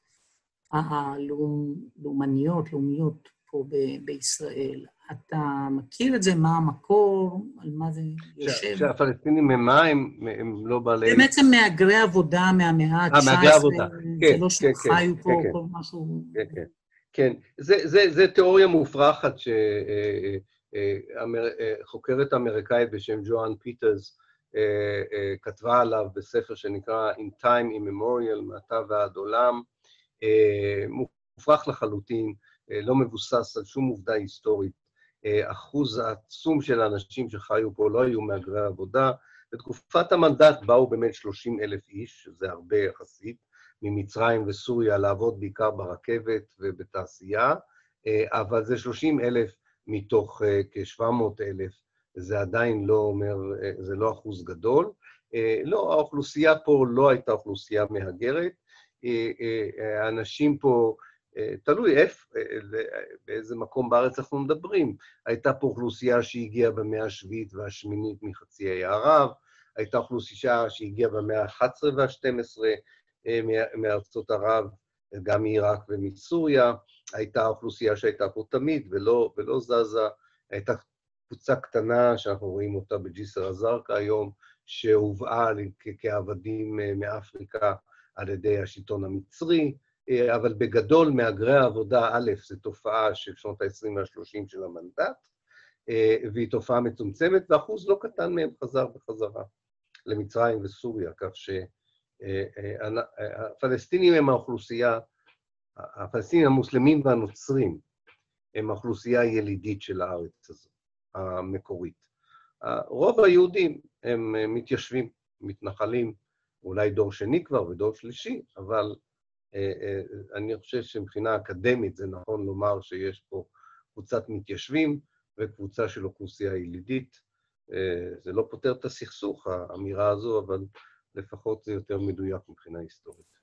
הלאומניות, לאומיות פה בישראל. אתה מכיר את זה, מה המקור, על מה זה יושב? שהפלסטינים הם מה? הם, הם לא בעלי... זה בעצם מהגרי עבודה מהמאה ה-19. אה, מהגרי עבודה, כן, זה לא כן, שהם חיו כן, פה, כן, כל משהו... כן, כן. כן, זה, זה, זה תיאוריה מופרכת שחוקרת אמריקאית בשם ג'ואן פיטרס כתבה עליו בספר שנקרא In Time Immemorial, מעתה ועד עולם. אה, מופרך לחלוטין, אה, לא מבוסס על שום עובדה היסטורית. אה, אחוז העצום של האנשים שחיו פה לא היו מהגרי עבודה. בתקופת המנדט באו באמת 30 אלף איש, שזה הרבה יחסית, ממצרים וסוריה לעבוד בעיקר ברכבת ובתעשייה, אבל זה 30 אלף מתוך כ-700 אלף, זה עדיין לא אומר, זה לא אחוז גדול. לא, האוכלוסייה פה לא הייתה אוכלוסייה מהגרת, אה, אה, האנשים פה, אה, תלוי איפה, באיזה מקום בארץ אנחנו מדברים. הייתה פה אוכלוסייה שהגיעה במאה השביעית והשמינית מחצי האי ערב, הייתה אוכלוסייה שהגיעה במאה ה-11 וה-12 מארצות ערב, גם מעיראק ומסוריה, הייתה אוכלוסייה שהייתה פה תמיד ולא, ולא זזה, הייתה קבוצה קטנה שאנחנו רואים אותה בג'יסר א-זרקא היום, שהובאה כעבדים מאפריקה על ידי השלטון המצרי, אה, אבל בגדול מהגרי העבודה, א', זו תופעה של שנות ה-20 וה-30 של המנדט, אה, והיא תופעה מצומצמת, ואחוז לא קטן מהם חזר בחזרה למצרים וסוריה, כך שהפלסטינים אה, הם האוכלוסייה הפלסטינים המוסלמים והנוצרים הם האוכלוסייה הילידית של הארץ הזו, המקורית. רוב היהודים הם מתיישבים, מתנחלים, אולי דור שני כבר ודור שלישי, אבל אה, אה, אני חושב שמבחינה אקדמית זה נכון לומר שיש פה קבוצת מתיישבים וקבוצה של אוכלוסייה ילידית. אה, זה לא פותר את הסכסוך, האמירה הזו, אבל לפחות זה יותר מדויק מבחינה היסטורית.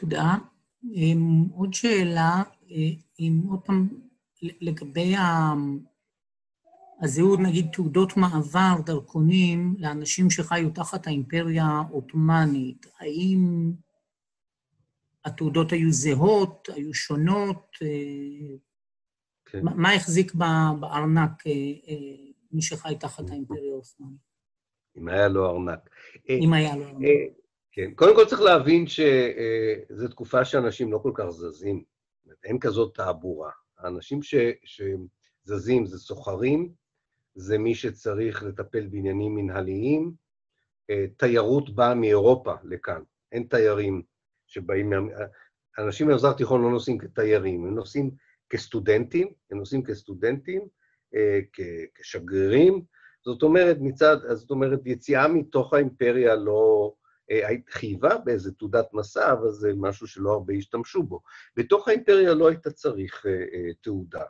תודה. עוד שאלה, אם עוד פעם, לגבי הזהות, נגיד, תעודות מעבר, דרכונים, לאנשים שחיו תחת האימפריה העות'מאנית, האם התעודות היו זהות, היו שונות? כן. מה החזיק בארנק אה, אה, מי שחי תחת האימפריה העות'מאנית? אם היה לו ארנק. אם היה לו ארנק. כן, קודם כל צריך להבין שזו תקופה שאנשים לא כל כך זזים, אין כזאת תעבורה. האנשים ש, שזזים זה סוחרים, זה מי שצריך לטפל בעניינים מנהליים. אה, תיירות באה מאירופה לכאן, אין תיירים שבאים... אנשים במזרח תיכון לא נוסעים כתיירים, הם נוסעים כסטודנטים, הם נוסעים כסטודנטים, אה, כשגרירים. זאת אומרת, מצד, זאת אומרת, יציאה מתוך האימפריה לא אה, חייבה באיזה תעודת מסע, אבל זה משהו שלא הרבה השתמשו בו. בתוך האימפריה לא היית צריך תעודה.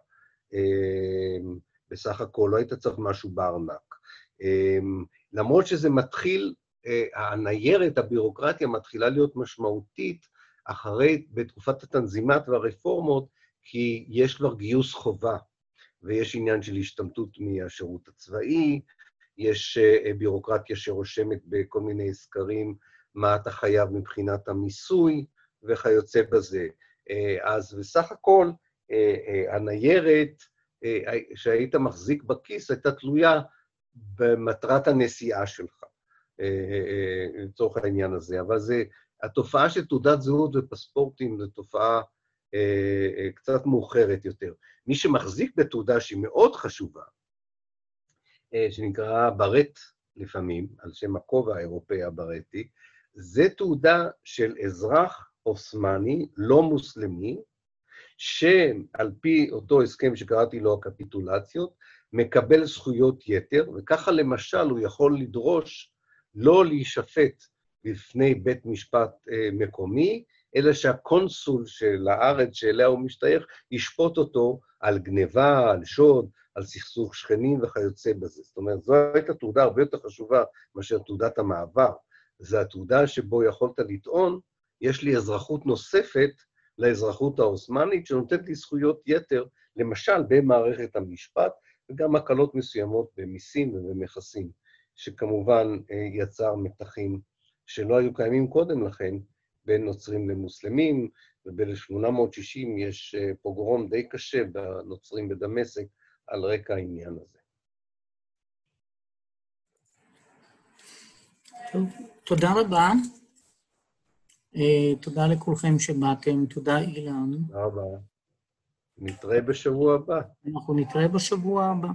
בסך הכל, לא היית צריך משהו בארנק. אמ, למרות שזה מתחיל, אה, הניירת, הבירוקרטיה מתחילה להיות משמעותית אחרי, בתקופת התנזימת והרפורמות, כי יש כבר גיוס חובה, ויש עניין של השתמטות מהשירות הצבאי, יש אה, בירוקרטיה שרושמת בכל מיני סקרים מה אתה חייב מבחינת המיסוי וכיוצא בזה. אה, אז בסך הכל, הניירת, אה, שהיית מחזיק בכיס הייתה תלויה במטרת הנסיעה שלך, לצורך העניין הזה. אבל זה, התופעה של תעודת זהות ופספורטים זו תופעה קצת מאוחרת יותר. מי שמחזיק בתעודה שהיא מאוד חשובה, שנקרא ברט לפעמים, על שם הכובע האירופאי הברטי, זה תעודה של אזרח עות'מאני, לא מוסלמי, שעל פי אותו הסכם שקראתי לו הקפיטולציות, מקבל זכויות יתר, וככה למשל הוא יכול לדרוש לא להישפט בפני בית משפט אה, מקומי, אלא שהקונסול של הארץ שאליה הוא משתייך ישפוט אותו על גניבה, על שוד, על סכסוך שכנים וכיוצא בזה. זאת אומרת, זו הייתה תעודה הרבה יותר חשובה מאשר תעודת המעבר. זו התעודה שבו יכולת לטעון, יש לי אזרחות נוספת לאזרחות העות'מאנית, שנותנת לי זכויות יתר, למשל במערכת המשפט, וגם הקלות מסוימות במיסים ובמכסים, שכמובן אה, יצר מתחים שלא היו קיימים קודם לכן בין נוצרים למוסלמים, וב-1860 יש אה, פוגרום די קשה בנוצרים בדמשק על רקע העניין הזה. טוב, תודה רבה. אה, תודה לכולכם שבאתם, תודה אילן. תודה רבה. נתראה בשבוע הבא. אנחנו נתראה בשבוע הבא.